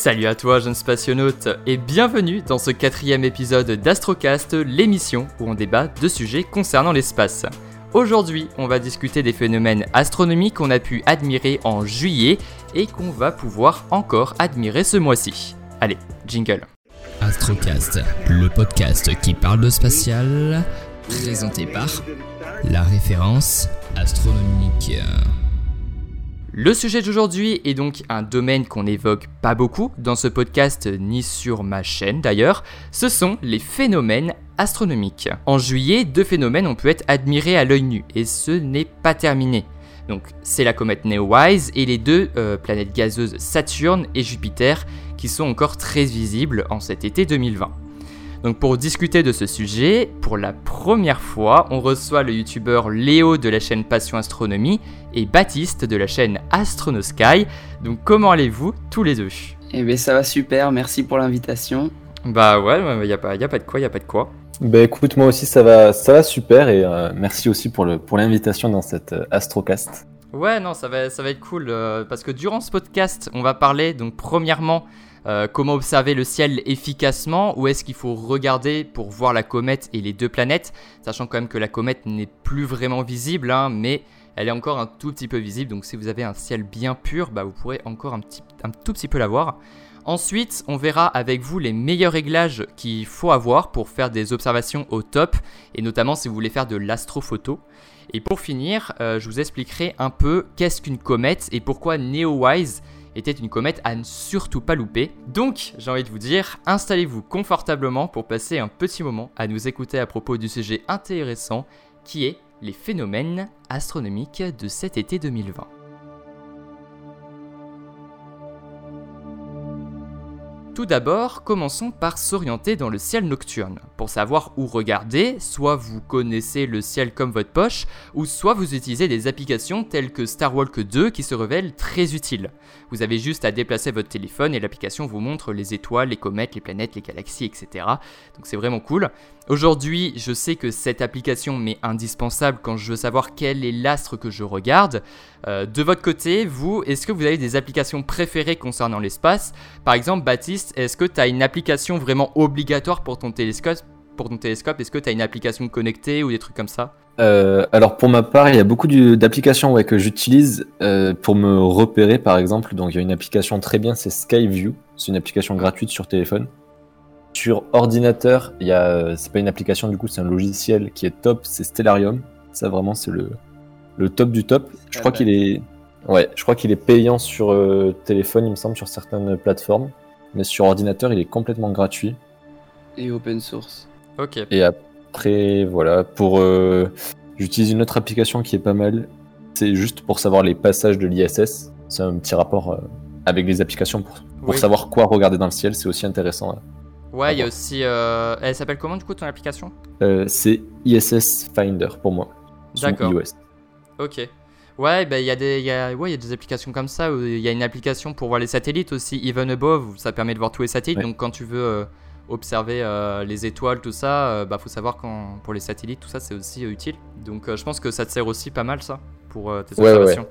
Salut à toi jeune spationaute et bienvenue dans ce quatrième épisode d'Astrocast, l'émission où on débat de sujets concernant l'espace. Aujourd'hui, on va discuter des phénomènes astronomiques qu'on a pu admirer en juillet et qu'on va pouvoir encore admirer ce mois-ci. Allez, jingle. Astrocast, le podcast qui parle de spatial, présenté par la référence astronomique. Le sujet d'aujourd'hui est donc un domaine qu'on n'évoque pas beaucoup dans ce podcast ni sur ma chaîne d'ailleurs, ce sont les phénomènes astronomiques. En juillet, deux phénomènes ont pu être admirés à l'œil nu et ce n'est pas terminé. Donc c'est la comète Neowise et les deux euh, planètes gazeuses Saturne et Jupiter qui sont encore très visibles en cet été 2020. Donc pour discuter de ce sujet, pour la première fois, on reçoit le youtubeur Léo de la chaîne Passion Astronomie et Baptiste de la chaîne Astronosky. Donc comment allez-vous tous les deux? Eh bien ça va super, merci pour l'invitation. Bah ouais, il n'y a, pas, y a pas de quoi, il a pas de quoi. Bah écoute, moi aussi ça va, ça va super et euh, merci aussi pour l'invitation pour dans cette euh, Astrocast. Ouais, non, ça va, ça va être cool euh, parce que durant ce podcast, on va parler donc premièrement euh, comment observer le ciel efficacement, où est-ce qu'il faut regarder pour voir la comète et les deux planètes, sachant quand même que la comète n'est plus vraiment visible, hein, mais elle est encore un tout petit peu visible, donc si vous avez un ciel bien pur, bah, vous pourrez encore un, tout petit peu la voir. Ensuite, on verra avec vous les meilleurs réglages qu'il faut avoir pour faire des observations au top, et notamment si vous voulez faire de l'astrophoto. Et pour finir, euh, je vous expliquerai un peu qu'est-ce qu'une comète et pourquoi NeoWise était une comète à ne surtout pas louper. Donc, j'ai envie de vous dire, installez-vous confortablement pour passer un petit moment à nous écouter à propos du sujet intéressant qui est les phénomènes astronomiques de cet été 2020. Tout d'abord, commençons par s'orienter dans le ciel nocturne. Pour savoir où regarder, soit vous connaissez le ciel comme votre poche, ou soit vous utilisez des applications telles que Starwalk 2 qui se révèlent très utiles. Vous avez juste à déplacer votre téléphone et l'application vous montre les étoiles, les comètes, les planètes, les galaxies, etc. Donc c'est vraiment cool. Aujourd'hui, je sais que cette application m'est indispensable quand je veux savoir quel est l'astre que je regarde. Euh, de votre côté, vous, est-ce que vous avez des applications préférées concernant l'espace? Par exemple, Baptiste, est-ce que tu as une application vraiment obligatoire pour ton télescope pour ton est-ce que tu as une application connectée ou des trucs comme ça? Euh, Alors pour ma part, il y a beaucoup d'applications que j'utilise euh, pour me repérer par exemple. Donc il y a une application très bien, c'est Skyview. C'est une application gratuite sur téléphone. Sur ordinateur, il y a, c'est pas une application du coup, c'est un logiciel qui est top, c'est Stellarium. Ça vraiment c'est le, le top du top. Je crois qu'il est, ouais, je crois qu'il est payant sur euh, téléphone, il me semble, sur certaines plateformes, mais sur ordinateur, il est complètement gratuit. Et open source. Ok. Et après, voilà, pour, euh, j'utilise une autre application qui est pas mal. C'est juste pour savoir les passages de l'ISS. C'est un petit rapport euh, avec les applications pour, pour Oui. savoir quoi regarder dans le ciel. C'est aussi intéressant. hein. Ouais, il y a aussi. euh, Elle s'appelle comment du coup ton application? Euh, c'est ISS Finder pour moi. D'accord. Ok. Ouais, bah il y, a des- y, a- ouais, il y a des applications comme ça. Il y a une application pour voir les satellites aussi, Even Above, ça permet de voir tous les satellites. Ouais. Donc quand tu veux euh, observer euh, les étoiles, tout ça, euh, bah faut savoir quand pour les satellites, tout ça c'est aussi utile. Donc je pense que ça te sert aussi pas mal ça pour tes Ouais, ouais, observations.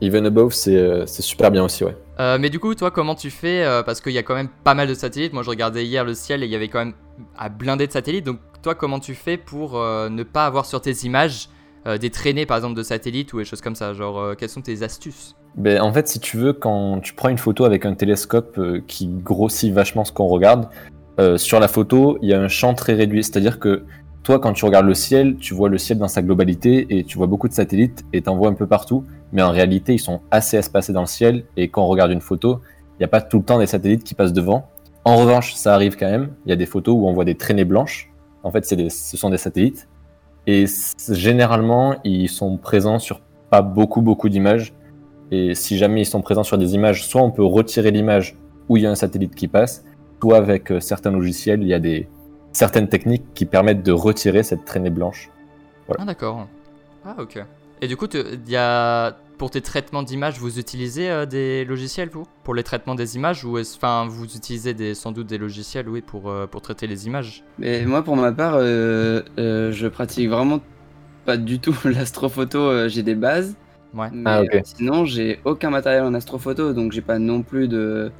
Even Above, c'est euh, c'est super bien aussi, ouais. Euh, mais du coup, toi, comment tu fais euh, Parce qu'il y a quand même pas mal de satellites. Moi, je regardais hier le ciel et il y avait quand même à blinder de satellites. Donc, toi, comment tu fais pour euh, ne pas avoir sur tes images des traînées, par exemple, de satellites ou des choses comme ça? Genre, quelles sont tes astuces? Ben, en fait, si tu veux, quand tu prends une photo avec un télescope qui grossit vachement ce qu'on regarde, sur la photo, il y a un champ très réduit. C'est-à-dire que toi, quand tu regardes le ciel, tu vois le ciel dans sa globalité et tu vois beaucoup de satellites et t'en vois un peu partout. Mais en réalité, ils sont assez espacés dans le ciel et quand on regarde une photo, il n'y a pas tout le temps des satellites qui passent devant. En revanche, ça arrive quand même. Il y a des photos où on voit des traînées blanches. En fait, ce sont des satellites. Et généralement, ils sont présents sur pas beaucoup, beaucoup d'images. Et si jamais ils sont présents sur des images, soit on peut retirer l'image où il y a un satellite qui passe, soit avec euh, certains logiciels, il y a certaines techniques qui permettent de retirer cette traînée blanche. Ah, d'accord. Ah, ok. Et du coup, y a... pour tes traitements d'images, vous utilisez euh, des logiciels, vous? Pour les traitements des images Ou est-ce... Enfin, vous utilisez des... sans doute des logiciels, oui, pour, euh, pour traiter les images? Mais moi, pour ma part, euh, euh, je pratique vraiment pas du tout l'astrophoto. euh, j'ai des bases. Ouais. Mais Ah, euh, sinon, j'ai aucun matériel en astrophoto, donc j'ai pas non plus de,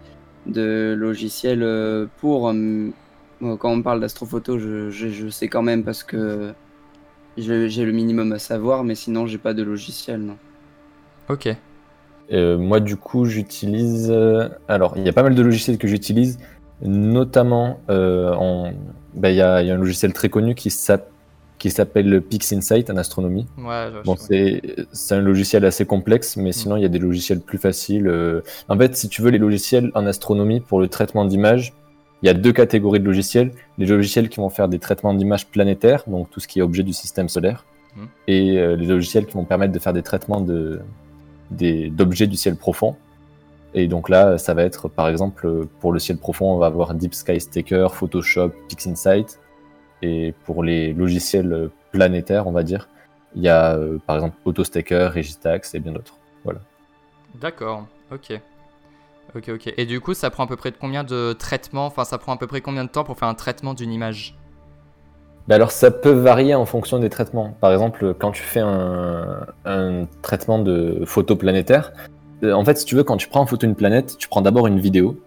de logiciels euh, pour. euh, quand on me parle d'astrophoto, je, je, je sais quand même parce que j'ai le minimum à savoir, mais sinon j'ai pas de logiciel. Non. Ok. Euh, moi, du coup, j'utilise. euh, Alors, il y a pas mal de logiciels que j'utilise, notamment euh, en. bah, Il y, a, il y a un logiciel très connu qui s'app- qui s'appelle PixInsight en astronomie. Ouais, je- Bon, c'est c'est un logiciel assez complexe, mais sinon, il y a des logiciels plus faciles. euh. En fait, si tu veux, les logiciels en astronomie pour le traitement d'images, il y a deux catégories de logiciels. Les logiciels qui vont faire des traitements d'images planétaires, donc tout ce qui est objet du système solaire, Mhm. et euh, les logiciels qui vont permettre de faire des traitements de- d'objets du ciel profond. Et donc là, ça va être, par exemple, pour le ciel profond, on va avoir Deep Sky Staker, Photoshop, PixInsight. Et pour les logiciels planétaires, on va dire, il y a euh, par exemple AutoStaker, Registax et bien d'autres. D'accord, ok. Ok, ok. Et du coup, ça prend à peu près combien de traitements Enfin, ça prend à peu près combien de temps pour faire un traitement d'une image? Mais alors ça peut varier en fonction des traitements. Par exemple, quand tu fais un, traitement de photo planétaire, euh, en fait, si tu veux, quand tu prends en photo une planète, tu prends d'abord une vidéo,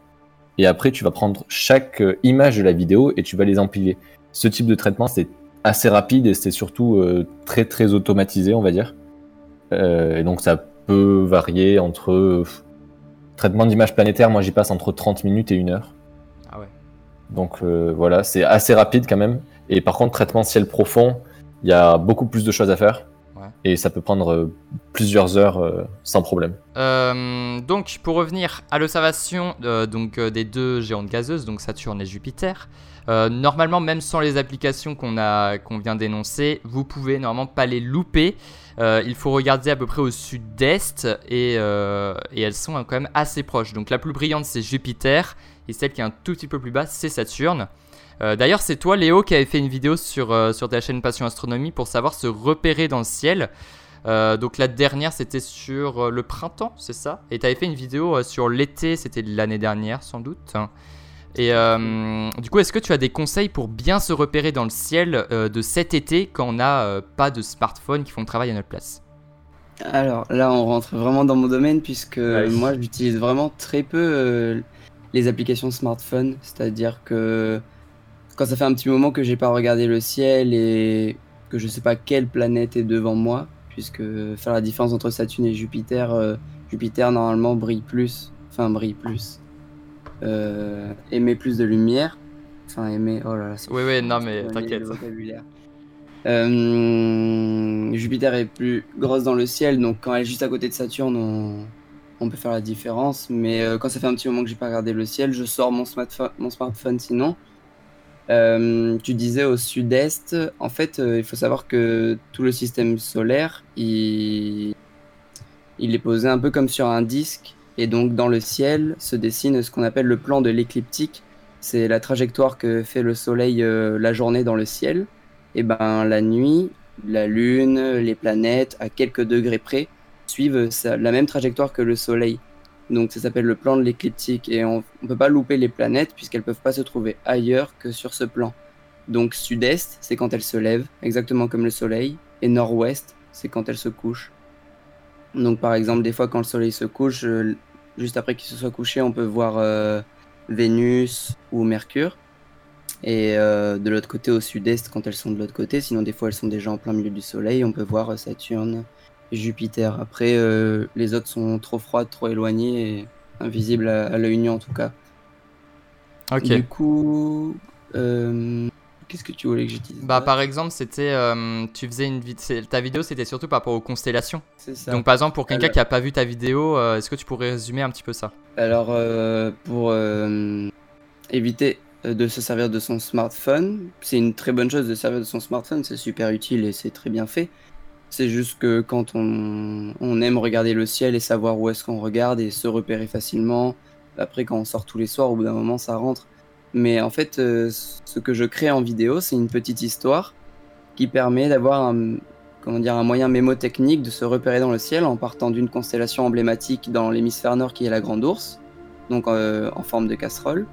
et après tu vas prendre chaque euh, image de la vidéo et tu vas les empiler. Ce type de traitement, c'est assez rapide et c'est surtout euh, très très automatisé, on va dire. Et donc ça peut varier entre... traitement d'image planétaire, moi j'y passe entre 30 minutes et 1 heure. Ah ouais. Donc euh, voilà, c'est assez rapide quand même. Et par contre, traitement ciel profond, il y a beaucoup plus de choses à faire. Ouais. Et ça peut prendre euh, plusieurs heures euh, sans problème. Donc, pour revenir à l'observation donc, des deux géantes gazeuses, donc Saturne et Jupiter, euh, normalement, même sans les applications qu'on qu'on vient d'énoncer, vous pouvez normalement pas les louper. Euh, il faut regarder à peu près au sud-est et, euh, et elles sont quand même assez proches. Donc, la plus brillante, c'est Jupiter et celle qui est un tout petit peu plus basse, c'est Saturne. D'ailleurs, c'est toi, Léo, qui avait fait une vidéo sur, sur ta chaîne Passion Astronomie pour savoir se repérer dans le ciel. Donc la dernière c'était sur le printemps, c'est ça? Et tu avais fait une vidéo sur l'été, c'était l'année dernière sans doute. Et euh, du coup, est-ce que tu as des conseils pour bien se repérer dans le ciel euh, de cet été quand on n'a euh, pas de smartphones qui font le travail à notre place? Alors là, on rentre vraiment dans mon domaine puisque Ouais. moi, j'utilise vraiment très peu euh, les applications smartphone. C'est-à-dire que quand ça fait un petit moment que j'ai pas regardé le ciel et que je sais pas quelle planète est devant moi, puisque faire la différence entre Saturne et Jupiter, euh, Jupiter normalement brille plus, enfin brille plus, euh, émet plus de lumière. Enfin, émet, oh là là, c'est Oui, oui, non mais t'inquiète. Euh, Jupiter est plus grosse dans le ciel, donc quand elle est juste à côté de Saturne, on, on peut faire la différence. Mais euh, quand ça fait un petit moment que j'ai pas regardé le ciel, je sors mon, smartphone, mon smartphone sinon. Euh, tu disais au sud-est, en fait, il faut savoir que tout le système solaire, il, il est posé un peu comme sur un disque, et donc dans le ciel se dessine ce qu'on appelle le plan de l'écliptique. C'est la trajectoire que fait le soleil euh, la journée dans le ciel. Et ben la nuit, la lune, les planètes, à quelques degrés près, suivent la même trajectoire que le soleil. Donc ça s'appelle le plan de l'écliptique et on ne peut pas louper les planètes puisqu'elles peuvent pas se trouver ailleurs que sur ce plan. Donc sud-est, c'est quand elles se lèvent, exactement comme le soleil, et nord-ouest, c'est quand elles se couchent. Donc par exemple, des fois quand le soleil se couche, euh, juste après qu'il se soit couché, on peut voir euh, Vénus ou Mercure. Et euh, de l'autre côté, au sud-est, quand elles sont de l'autre côté, sinon des fois elles sont déjà en plein milieu du soleil, on peut voir euh, Saturne, Jupiter. Après, les autres sont trop froides, trop éloignées et invisibles à, à l'œil nu en tout cas. Ok. Du coup, euh, qu'est-ce que tu voulais que j'utilise Bah par exemple, c'était euh, tu faisais une ta vidéo, c'était surtout par rapport aux constellations. C'est ça. Donc par exemple, pour quelqu'un Alors- qui a pas vu ta vidéo, euh, est-ce que tu pourrais résumer un petit peu ça? Alors, euh, pour euh, éviter euh, de se servir de son smartphone, c'est une très bonne chose de se servir de son smartphone, c'est super utile et c'est très bien fait. C'est juste que quand on, on aime regarder le ciel et savoir où est-ce qu'on regarde et se repérer facilement, après quand on sort tous les soirs, au bout d'un moment ça rentre. Mais en fait, euh, ce que je crée en vidéo, c'est une petite histoire qui permet d'avoir un, comment dire, un moyen mémotechnique de se repérer dans le ciel en partant d'une constellation emblématique dans l'hémisphère nord qui est la Grande Ourse, donc euh, en forme de casserole.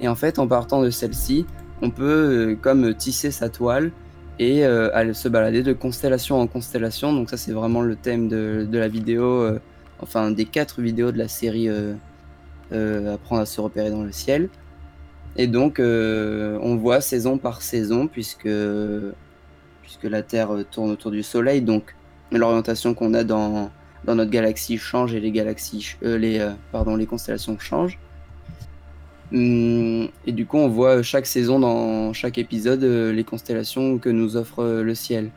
Et en fait, en partant de celle-ci, on peut euh, comme tisser sa toile et se balader de constellation en constellation. Donc ça, c'est vraiment le thème de, la vidéo, enfin des quatre vidéos de la série apprendre à se repérer dans le ciel. Et donc, euh, on voit saison par saison, puisque, puisque la Terre tourne autour du Soleil. Donc, l'orientation qu'on a dans, dans notre galaxie change et les, galaxies, les, pardon, les constellations changent. Hum, et du coup, on voit chaque saison, dans chaque épisode, les constellations que nous offre le ciel.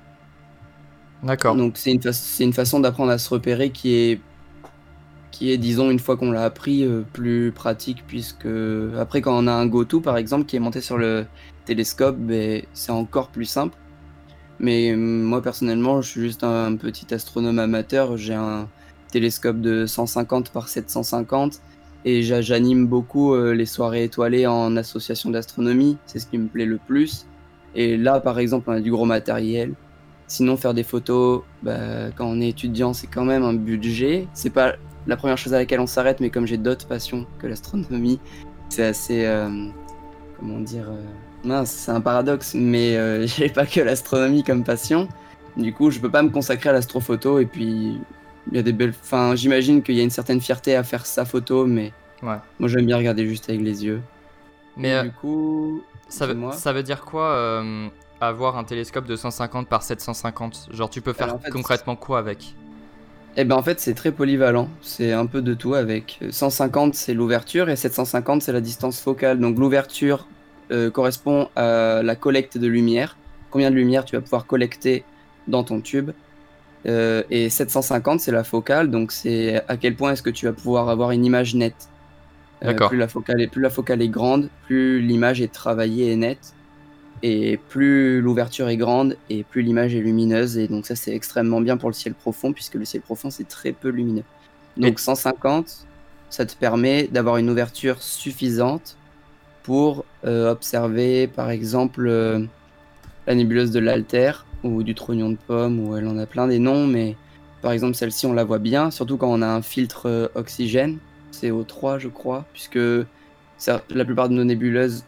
D'accord. Donc c'est une, c'est une façon d'apprendre à se repérer qui est, est disons, une fois qu'on l'a appris, euh, plus pratique, puisque après quand on a un GoTo par exemple qui est monté sur le télescope, ben, c'est encore plus simple. Mais hum, moi personnellement, je suis juste un petit astronome amateur, j'ai un télescope de 150 par 750 et j'anime beaucoup euh, les soirées étoilées en association d'astronomie, c'est ce qui me plaît le plus. Et là par exemple, on a du gros matériel. Sinon, faire des photos, bah, quand on est étudiant, c'est quand même un budget. C'est pas la première chose à laquelle on s'arrête, mais comme j'ai d'autres passions que l'astronomie, c'est assez. Euh, comment dire euh, Mince, c'est un paradoxe, mais euh, j'ai pas que l'astronomie comme passion. Du coup, je peux pas me consacrer à l'astrophoto, et puis il y a des belles. Enfin, j'imagine qu'il y a une certaine fierté à faire sa photo, mais ouais. moi j'aime bien regarder juste avec les yeux. Mais du coup, ça veut, ça veut dire quoi avoir un télescope de 150 par 750 Genre, tu peux faire concrètement quoi avec? Eh ben en fait, c'est très polyvalent. C'est un peu de tout avec. 150, c'est l'ouverture et 750, c'est la distance focale. Donc l'ouverture euh, correspond à la collecte de lumière. Combien de lumière tu vas pouvoir collecter dans ton tube euh, Et 750, c'est la focale. Donc c'est à quel point est-ce que tu vas pouvoir avoir une image nette. Euh, plus la focale est, plus la focale est grande, plus l'image est travaillée et nette et plus l'ouverture est grande et plus l'image est lumineuse et donc ça c'est extrêmement bien pour le ciel profond puisque le ciel profond c'est très peu lumineux. Donc 150 ça te permet d'avoir une ouverture suffisante pour euh, observer par exemple euh, la nébuleuse de l'Alter ou du trognon de pomme ou elle en a plein des noms mais par exemple celle-ci on la voit bien surtout quand on a un filtre euh, oxygène CO3 je crois puisque la plupart de nos nébuleuses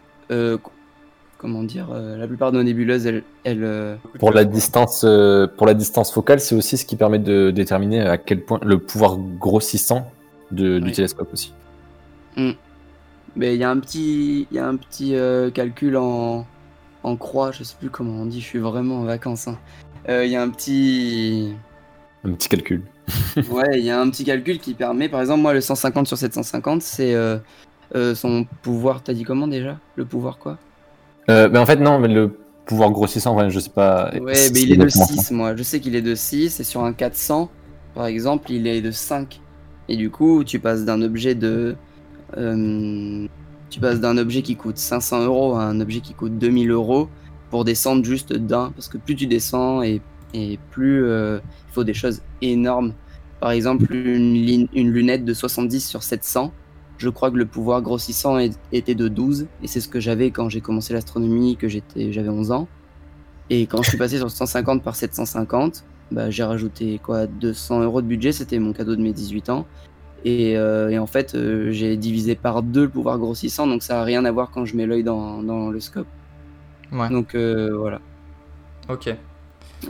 comment dire, euh, la plupart de nos nébuleuses, elles. Euh, pour, la distance, euh, pour la distance focale, c'est aussi ce qui permet de déterminer à quel point le pouvoir grossissant de, du télescope aussi. Hmm. Mais il y a un petit, y a un petit calcul en, en croix, je sais plus comment on dit, je suis vraiment en vacances. Hein. Il y a un petit. Un petit calcul. ouais, il y a un petit calcul qui permet, par exemple, moi, le 150 sur 750, c'est son pouvoir. T'as dit comment déjà? Le pouvoir quoi? Euh, ben en fait, non, mais le pouvoir grossissant, je sais pas. Ouais, mais il est de 6, moi. Je sais qu'il est de 6, et sur un 400, par exemple, il est de 5. Et du coup, tu passes d'un objet de. Euh, tu passes d'un objet qui coûte 500 euros à un objet qui coûte 2000 euros pour descendre juste d'un. Parce que plus tu descends et, et plus euh, il faut des choses énormes. Par exemple, une, une lunette de 70 sur 700 je crois que le pouvoir grossissant était de 12, et c'est ce que j'avais quand j'ai commencé l'astronomie, que j'avais 11 ans. Et quand je suis passé sur 150 par 750, bah, j'ai rajouté quoi 200 euros de budget, c'était mon cadeau de mes 18 ans. Et, euh, en fait, euh, j'ai divisé par deux le pouvoir grossissant, donc ça n'a rien à voir quand je mets l'œil dans, le scope. Ouais. Donc euh, voilà. Ok.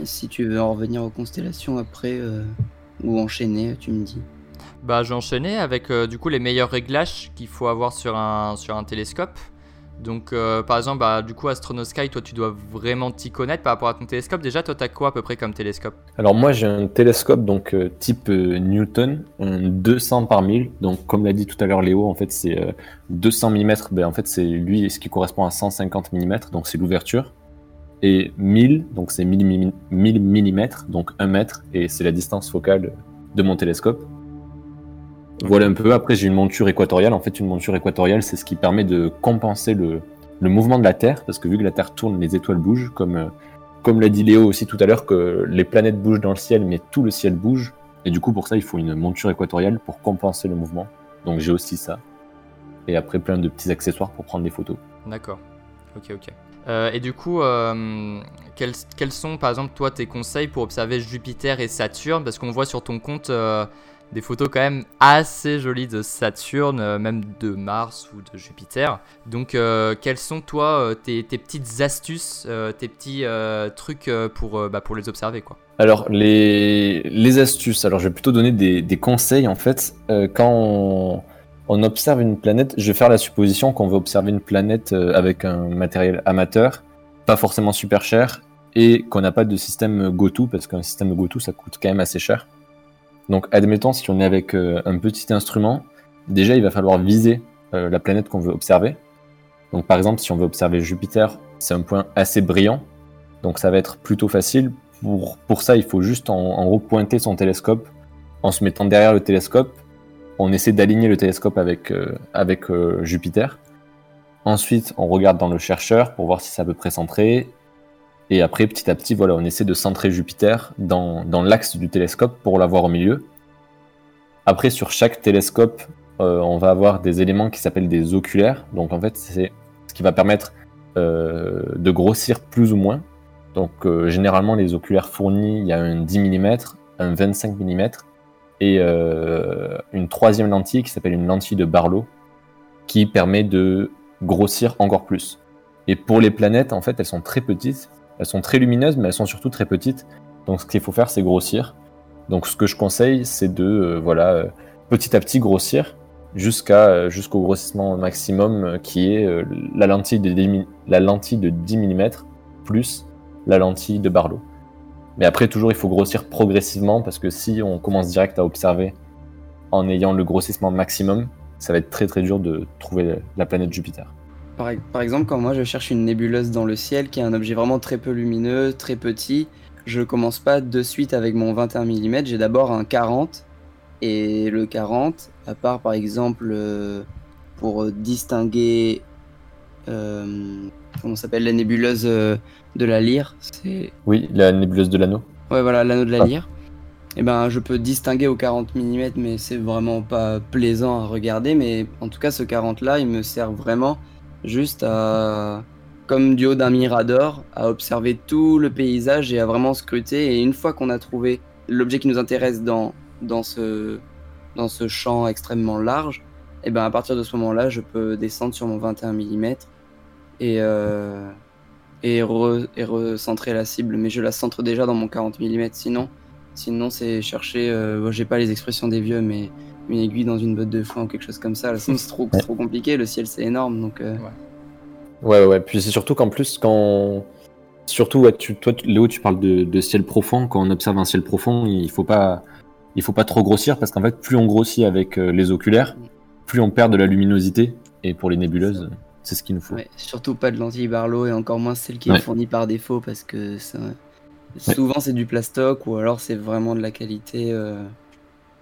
si tu veux en revenir aux constellations après, ou enchaîner, tu me dis. Bah, j'ai avec euh, du coup les meilleurs réglages qu'il faut avoir sur un, sur un télescope. Donc, euh, par exemple, bah, du coup, Astronosky, toi, tu dois vraiment t'y connaître par rapport à ton télescope. Déjà, toi, t'as quoi à peu près comme télescope? Alors, moi, j'ai un télescope donc euh, type Newton, un 200 par 1000. Donc, comme l'a dit tout à l'heure Léo, en fait, c'est 200 mm. Ben, en fait, c'est lui ce qui correspond à 150 mm, donc c'est l'ouverture. Et 1000, donc c'est 1000, 1000 mm, donc 1 mètre, et c'est la distance focale de mon télescope. Voilà un peu. Après, j'ai une monture équatoriale. En fait, une monture équatoriale, c'est ce qui permet de compenser le, mouvement de la Terre, parce que vu que la Terre tourne, les étoiles bougent, comme, euh, comme l'a dit Léo aussi tout à l'heure, que les planètes bougent dans le ciel, mais tout le ciel bouge. Et du coup, pour ça, il faut une monture équatoriale pour compenser le mouvement. Donc j'ai aussi ça. Et après, plein de petits accessoires pour prendre des photos. D'accord. Ok, ok. Euh, et du coup, euh, quels, quels, sont, par exemple, toi, tes conseils pour observer Jupiter et Saturne? Parce qu'on voit sur ton compte des photos quand même assez jolies de Saturne, euh, même de Mars ou de Jupiter. Donc, euh, quelles sont toi euh, tes, petites astuces, tes petits trucs pour, bah, pour les observer quoi Alors, les, les, astuces, alors je vais plutôt donner des, des conseils en fait. quand, on observe une planète, je vais faire la supposition qu'on veut observer une planète avec un matériel amateur, pas forcément super cher, et qu'on n'a pas de système GoTo, parce qu'un système GoTo, ça coûte quand même assez cher. Donc, admettons, si on est avec euh, un petit instrument, déjà, il va falloir viser euh, la planète qu'on veut observer. Donc, par exemple, si on veut observer Jupiter, c'est un point assez brillant, donc ça va être plutôt facile. Pour, pour ça, il faut juste en, en gros pointer son télescope en se mettant derrière le télescope on essaie d'aligner le télescope avec, euh, avec Jupiter. Ensuite, on regarde dans le chercheur pour voir si c'est à peu près centré. Et après, petit à petit, voilà, on essaie de centrer Jupiter dans, dans l'axe du télescope pour l'avoir au milieu. Après, sur chaque télescope, euh, on va avoir des éléments qui s'appellent des oculaires. Donc, en fait, c'est ce qui va permettre de grossir plus ou moins. Donc, généralement, les oculaires fournis, il y a un 10 mm, un 25 mm et euh, une troisième lentille qui s'appelle une lentille de Barlow qui permet de grossir encore plus. Et pour les planètes, en fait, elles sont très petites, elles sont très lumineuses, mais elles sont surtout très petites. Donc ce qu'il faut faire, c'est grossir. Donc ce que je conseille, c'est de euh, voilà euh, petit à petit grossir jusqu'à jusqu'au grossissement maximum qui est la lentille de 10, la lentille de 10 mm plus la lentille de Barlow. Mais après, toujours, il faut grossir progressivement parce que si on commence direct à observer en ayant le grossissement maximum, ça va être très très dur de trouver la planète Jupiter. Par, par, exemple, quand moi je cherche une nébuleuse dans le ciel qui est un objet vraiment très peu lumineux, très petit, je commence pas de suite avec mon 21 mm, j'ai d'abord un 40. Et le 40, à part par exemple euh, pour distinguer euh, comment s'appelle la nébuleuse euh, de la lyre c'est Oui, la nébuleuse de l'anneau. Ouais, voilà, l'anneau de la ah. lyre. Et eh ben, je peux distinguer au 40 mm, mais c'est vraiment pas plaisant à regarder. Mais en tout cas, ce 40 là, il me sert vraiment juste à, comme du haut d'un mirador, à observer tout le paysage et à vraiment scruter. Et une fois qu'on a trouvé l'objet qui nous intéresse dans, dans, ce, dans ce champ extrêmement large, et eh ben à partir de ce moment-là, je peux descendre sur mon 21 mm et, euh, et, recentrer la cible. Mais je la centre déjà dans mon 40 mm. Sinon, sinon c'est chercher. Euh, j'ai pas les expressions des vieux, mais une aiguille dans une botte de foin ou quelque chose comme ça. c'est trop, trop compliqué. Le ciel, c'est énorme. Donc, euh. ouais. ouais, ouais. Puis c'est surtout qu'en plus, quand. Surtout, tu, toi, Léo, tu parles de, de, ciel profond. Quand on observe un ciel profond, il faut pas, il faut pas trop grossir parce qu'en fait, plus on grossit avec les oculaires, plus on perd de la luminosité. Et pour les nébuleuses, c'est ce qu'il nous faut. surtout pas de lentilles Barlow et encore moins celle qui est fournie par défaut parce que souvent c'est du plastoc ou alors c'est vraiment de la qualité. Euh,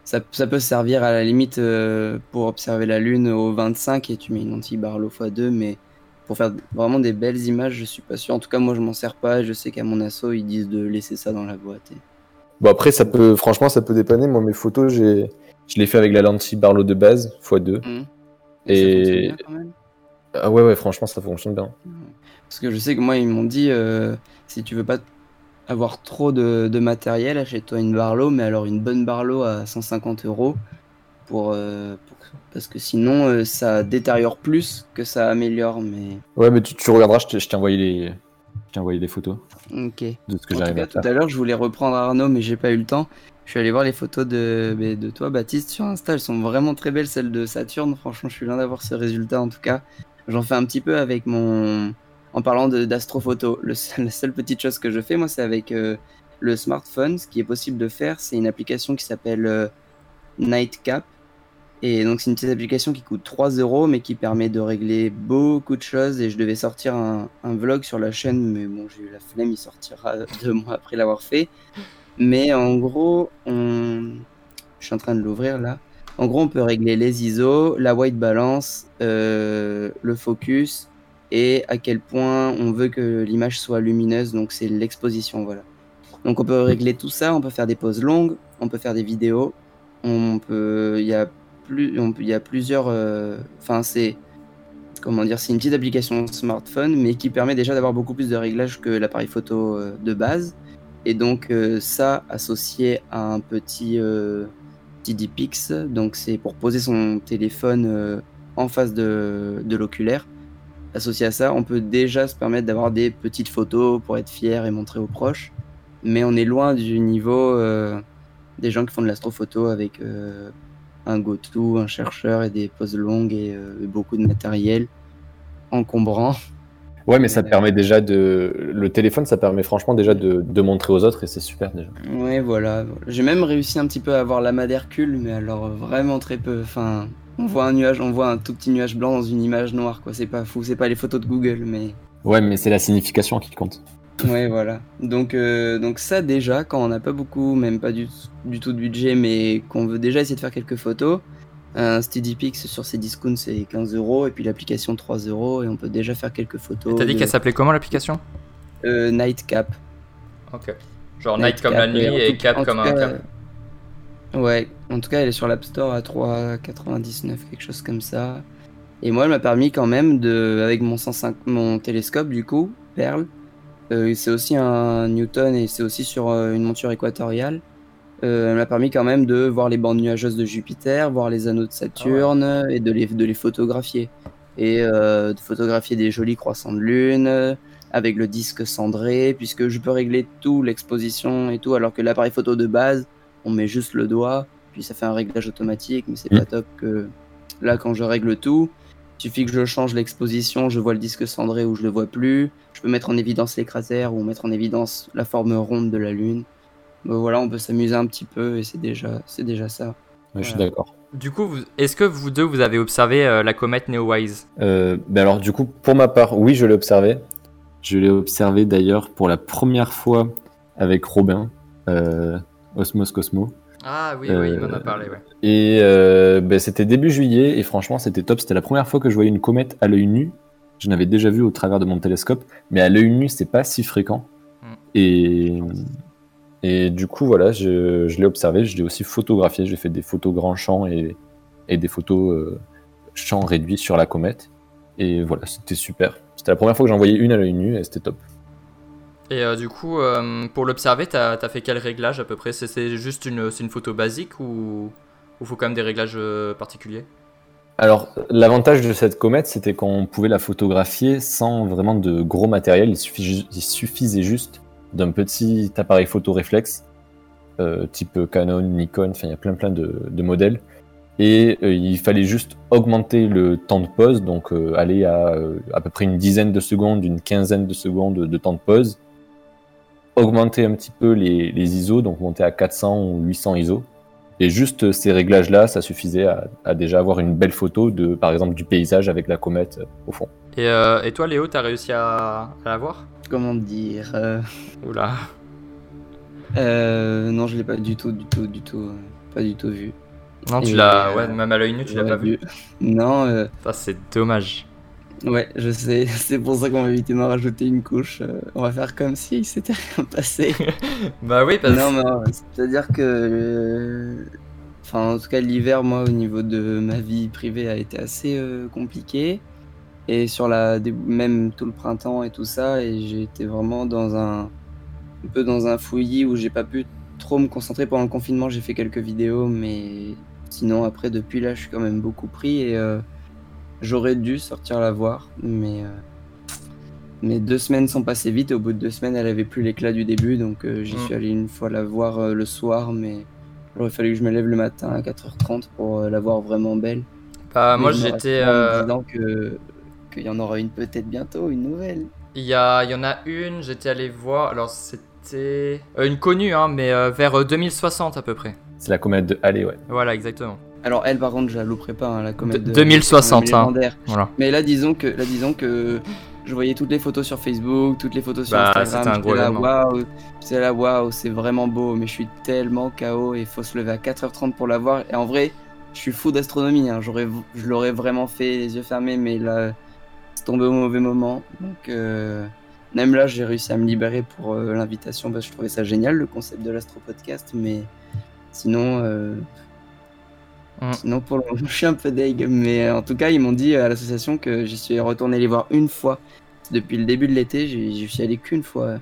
ça, peut servir à la limite euh, pour observer la lune au 25 et tu mets une lentille Barlow x2, mais pour faire vraiment des belles images, je suis pas sûr. En tout cas, moi je m'en sers pas. Je sais qu'à mon assaut ils disent de laisser ça dans la boîte. Bon après ça peut, franchement ça peut dépanner. Moi mes photos j'ai, je les fais avec la lentille Barlow de base x2 mmh. et, ah ouais, ouais, franchement, ça fonctionne bien. Parce que je sais que moi, ils m'ont dit euh, si tu veux pas avoir trop de, matériel, achète-toi une Barlow, mais alors une bonne Barlow à 150 euros. Pour, euh, parce que sinon, euh, ça détériore plus que ça améliore. Mais... Ouais, mais tu, regarderas, je t'ai envoyé les. envoyé des photos. Ok. De ce que j'arrive à Tout à l'heure, je voulais reprendre Arnaud, mais j'ai pas eu le temps. Je suis allé voir les photos de, de toi, Baptiste, sur Insta. Elles sont vraiment très belles, celles de Saturne. Franchement, je suis bien d'avoir ce résultat en tout cas. J'en fais un petit peu avec mon. En parlant d'astrophoto. La seule petite chose que je fais, moi, c'est avec euh, le smartphone. Ce qui est possible de faire, c'est une application qui s'appelle euh, Nightcap. Et donc, c'est une petite application qui coûte 3 euros, mais qui permet de régler beaucoup de choses. Et je devais sortir un, vlog sur la chaîne, mais bon, j'ai eu la flemme, il sortira deux mois après l'avoir fait. Mais en gros, on... je suis en train de l'ouvrir là. En gros, on peut régler les ISO, la white balance, euh, le focus et à quel point on veut que l'image soit lumineuse. Donc, c'est l'exposition, voilà. Donc, on peut régler tout ça. On peut faire des pauses longues, on peut faire des vidéos. On peut, il y a plus, il y a plusieurs. Euh, enfin, c'est comment dire, c'est une petite application smartphone, mais qui permet déjà d'avoir beaucoup plus de réglages que l'appareil photo euh, de base. Et donc, ça associé à un petit TDPix, donc c'est pour poser son téléphone euh, en face de, l'oculaire. Associé à ça, on peut déjà se permettre d'avoir des petites photos pour être fier et montrer aux proches, mais on est loin du niveau euh, des gens qui font de l'astrophoto avec, euh, un go-to, un chercheur et des poses longues et euh, beaucoup de matériel encombrant. Ouais, mais ça permet déjà de. Le téléphone, ça permet franchement déjà de, de montrer aux autres et c'est super déjà. Ouais, voilà. J'ai même réussi un petit peu à avoir l'amas d'Hercule, mais alors vraiment très peu. Enfin, on voit un nuage, on voit un tout petit nuage blanc dans une image noire, quoi. C'est pas fou, c'est pas les photos de Google, mais. Ouais, mais c'est la signification qui compte. Ouais, voilà. Donc, euh, donc ça déjà, quand on n'a pas beaucoup, même pas du, du tout de budget, mais qu'on veut déjà essayer de faire quelques photos, un SteadyPix sur ses discounts c'est 15 euros et puis l'application 3 euros et on peut déjà faire quelques photos. T'as dit de- qu'elle s'appelait comment l'application? Euh, Nightcap. Ok. Genre night comme la nuit et cap comme un cap. Ouais, en tout cas, elle est sur l'App Store à 3,99, quelque chose comme ça. Et moi, elle m'a permis quand même de, avec mon, 105, mon télescope, du coup, Perle, euh, c'est aussi un Newton et c'est aussi sur euh, une monture équatoriale. Euh, elle m'a permis quand même de voir les bandes nuageuses de Jupiter, voir les anneaux de Saturne et de les, de les photographier. Et euh, de photographier des jolis croissants de lune avec le disque cendré, puisque je peux régler tout, l'exposition et tout, alors que l'appareil photo de base, on met juste le doigt, puis ça fait un réglage automatique, mais c'est pas top que là, quand je règle tout, il suffit que je change l'exposition, je vois le disque cendré ou je le vois plus, je peux mettre en évidence les cratères ou mettre en évidence la forme ronde de la Lune. Donc voilà, on peut s'amuser un petit peu et c'est déjà, c'est déjà ça. Ouais, Je suis d'accord. Du coup, est-ce que vous deux, vous avez observé euh, la comète Neowise? Euh, ben alors, du coup, pour ma part, oui, je l'ai observé. Je l'ai observé d'ailleurs pour la première fois avec Robin, euh, Osmos Cosmo. Ah oui, oui, il m'en a a parlé, ouais. Et euh, ben, c'était début juillet et franchement, c'était top. C'était la première fois que je voyais une comète à l'œil nu. Je n'avais déjà vu au travers de mon télescope, mais à l'œil nu, c'est pas si fréquent. Mm. Et, et du coup, voilà, je, je l'ai observé. Je l'ai aussi photographié. J'ai fait des photos grand champ et, et des photos euh, champ réduit sur la comète. Et voilà, c'était super. C'était la première fois que j'en voyais une à l'œil nu et c'était top. Et euh, du coup, euh, pour l'observer, t'as as fait quel réglage à peu près? C'est- juste une, photo basique ou il faut quand même des réglages euh, particuliers? Alors, l'avantage de cette comète, c'était qu'on pouvait la photographier sans vraiment de gros matériel. Il, suffi- il suffisait juste d'un petit appareil photo réflexe, type Canon, Nikon, enfin, il y a plein plein de, modèles. Et il fallait juste augmenter le temps de pause, donc aller à à peu près une dizaine de secondes, une quinzaine de secondes de temps de pause. Augmenter un petit peu les, les ISO, donc monter à 400 ou 800 ISO. Et juste ces réglages-là, ça suffisait à, à déjà avoir une belle photo de, par exemple, du paysage avec la comète euh, au fond. et, euh, et toi, Léo, t'as réussi à, à la voir? Comment dire euh, Oula. euh, Non, je l'ai pas du tout, du tout, du tout, pas du tout vu. Non, tu l'as. euh, Ouais, même à l'œil nu, tu l'as pas vu. Non, euh, Ça, c'est dommage. Ouais, je sais. C'est pour ça qu'on va éviter d'en rajouter une couche. euh, on va faire comme si il s'était rien passé. Bah oui, parce non, mais euh, c'est-à-dire que, euh, enfin, en tout cas, l'hiver, moi, au niveau de ma vie privée, a été assez euh, compliqué. Et sur la, même tout le printemps et tout ça, et j'ai été vraiment dans un, un peu dans un fouillis où j'ai pas pu trop me concentrer pendant le confinement. J'ai fait quelques vidéos, mais sinon, après, depuis là, je suis quand même beaucoup pris et j'aurais dû sortir la voir, mais. euh, mais deux semaines sont passées vite et au bout de deux semaines, elle avait plus l'éclat du début, donc euh, j'y Mm. suis allé une fois la voir euh, le soir, mais il aurait fallu que je me lève le matin à 4h30 pour euh, la voir vraiment belle. bah, Mais moi, j'étais. euh, disant que qu'il y en aura une peut-être bientôt, une nouvelle. Il y, a, il y en a une, j'étais allé voir. Alors, c'était. euh, une connue, hein, mais euh, vers euh, 2060 à peu près. C'est la comète de Halley, ouais. Voilà, exactement. Alors elle, par contre, je la louperai pas, hein, la comète De- de 2060, la hein. Voilà. Mais là, disons que, là, disons que je voyais toutes les photos sur Facebook, toutes les photos sur Bah, Instagram. là, waouh, c'est là, waouh, c'est vraiment beau, mais je suis tellement KO et il faut se lever à 4h30 pour la voir. Et en vrai, je suis fou d'astronomie, hein. J'aurais, je l'aurais vraiment fait les yeux fermés, mais là, c'est tombé au mauvais moment. Donc, euh, même là, j'ai réussi à me libérer pour euh, l'invitation parce que je trouvais ça génial, le concept de l'Astro Podcast, mais sinon. euh, Mm. Sinon, pour le moment, je suis un peu deg. Mais euh, en tout cas, ils m'ont dit à l'association que j'y suis retourné les voir une fois. Depuis le début de l'été, j'y suis allé qu'une fois euh,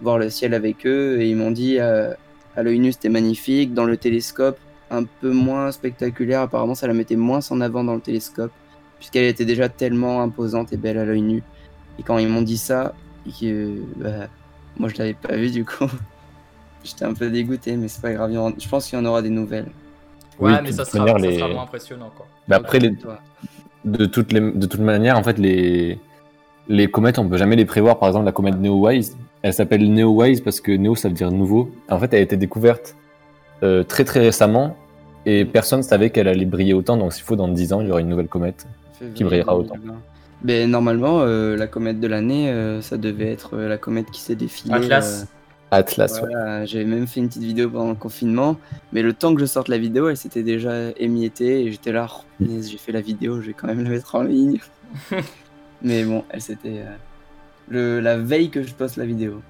voir le ciel avec eux. Et ils m'ont dit à l'œil nu, c'était magnifique. Dans le télescope, un peu moins spectaculaire. Apparemment, ça la mettait moins en avant dans le télescope. Puisqu'elle était déjà tellement imposante et belle à l'œil nu. Et quand ils m'ont dit ça, bah, moi je l'avais pas vu du coup. J'étais un peu dégoûté, mais c'est pas grave. Je pense qu'il y en aura des nouvelles. Ouais, Oui, mais de ça sera, manière, ça les- sera moins impressionnant quoi. Mais après, les, de, toutes les, de toute manière, en fait, les, les comètes, on peut jamais les prévoir. Par exemple, la comète Neowise, elle s'appelle Neowise parce que Neo, ça veut dire nouveau. En fait, elle a été découverte euh, très très récemment et personne savait qu'elle allait briller autant. Donc, s'il faut, dans 10 ans, il y aura une nouvelle comète. Qui brillera autant. 2020. Mais normalement, euh, la comète de l'année, euh, ça devait être la comète qui s'est défilée. Atlas. Atlas, ouais. J'avais même fait une petite vidéo pendant le confinement, mais le temps que je sorte la vidéo, elle s'était déjà émiettée et j'étais là, oh, punaise, j'ai fait la vidéo, je vais quand même la mettre en ligne. mais bon, elle s'était. euh, la veille que je poste la vidéo.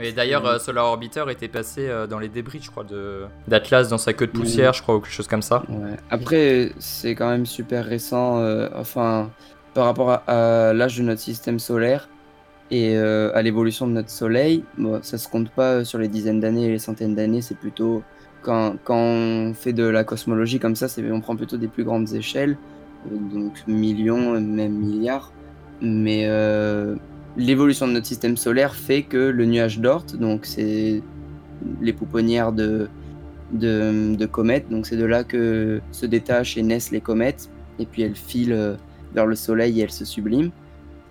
Et d'ailleurs, euh, Solar Orbiter était passé euh, dans les débris, je crois, de d'Atlas dans sa queue de poussière, je crois, ou quelque chose comme ça. Ouais. Après, c'est quand même super récent, euh, enfin, par rapport à, à l'âge de notre système solaire et euh, à l'évolution de notre Soleil. Bon, ça se compte pas sur les dizaines d'années et les centaines d'années, c'est plutôt quand, on fait de la cosmologie comme ça, on prend plutôt des plus grandes échelles, euh, donc millions, même milliards. Mais euh, l'évolution de notre système solaire fait que le nuage d'Oort, donc c'est les pouponnières de, de, comètes. Donc c'est de là que se détachent et naissent les comètes. Et puis elles filent euh, vers le Soleil et elles se subliment.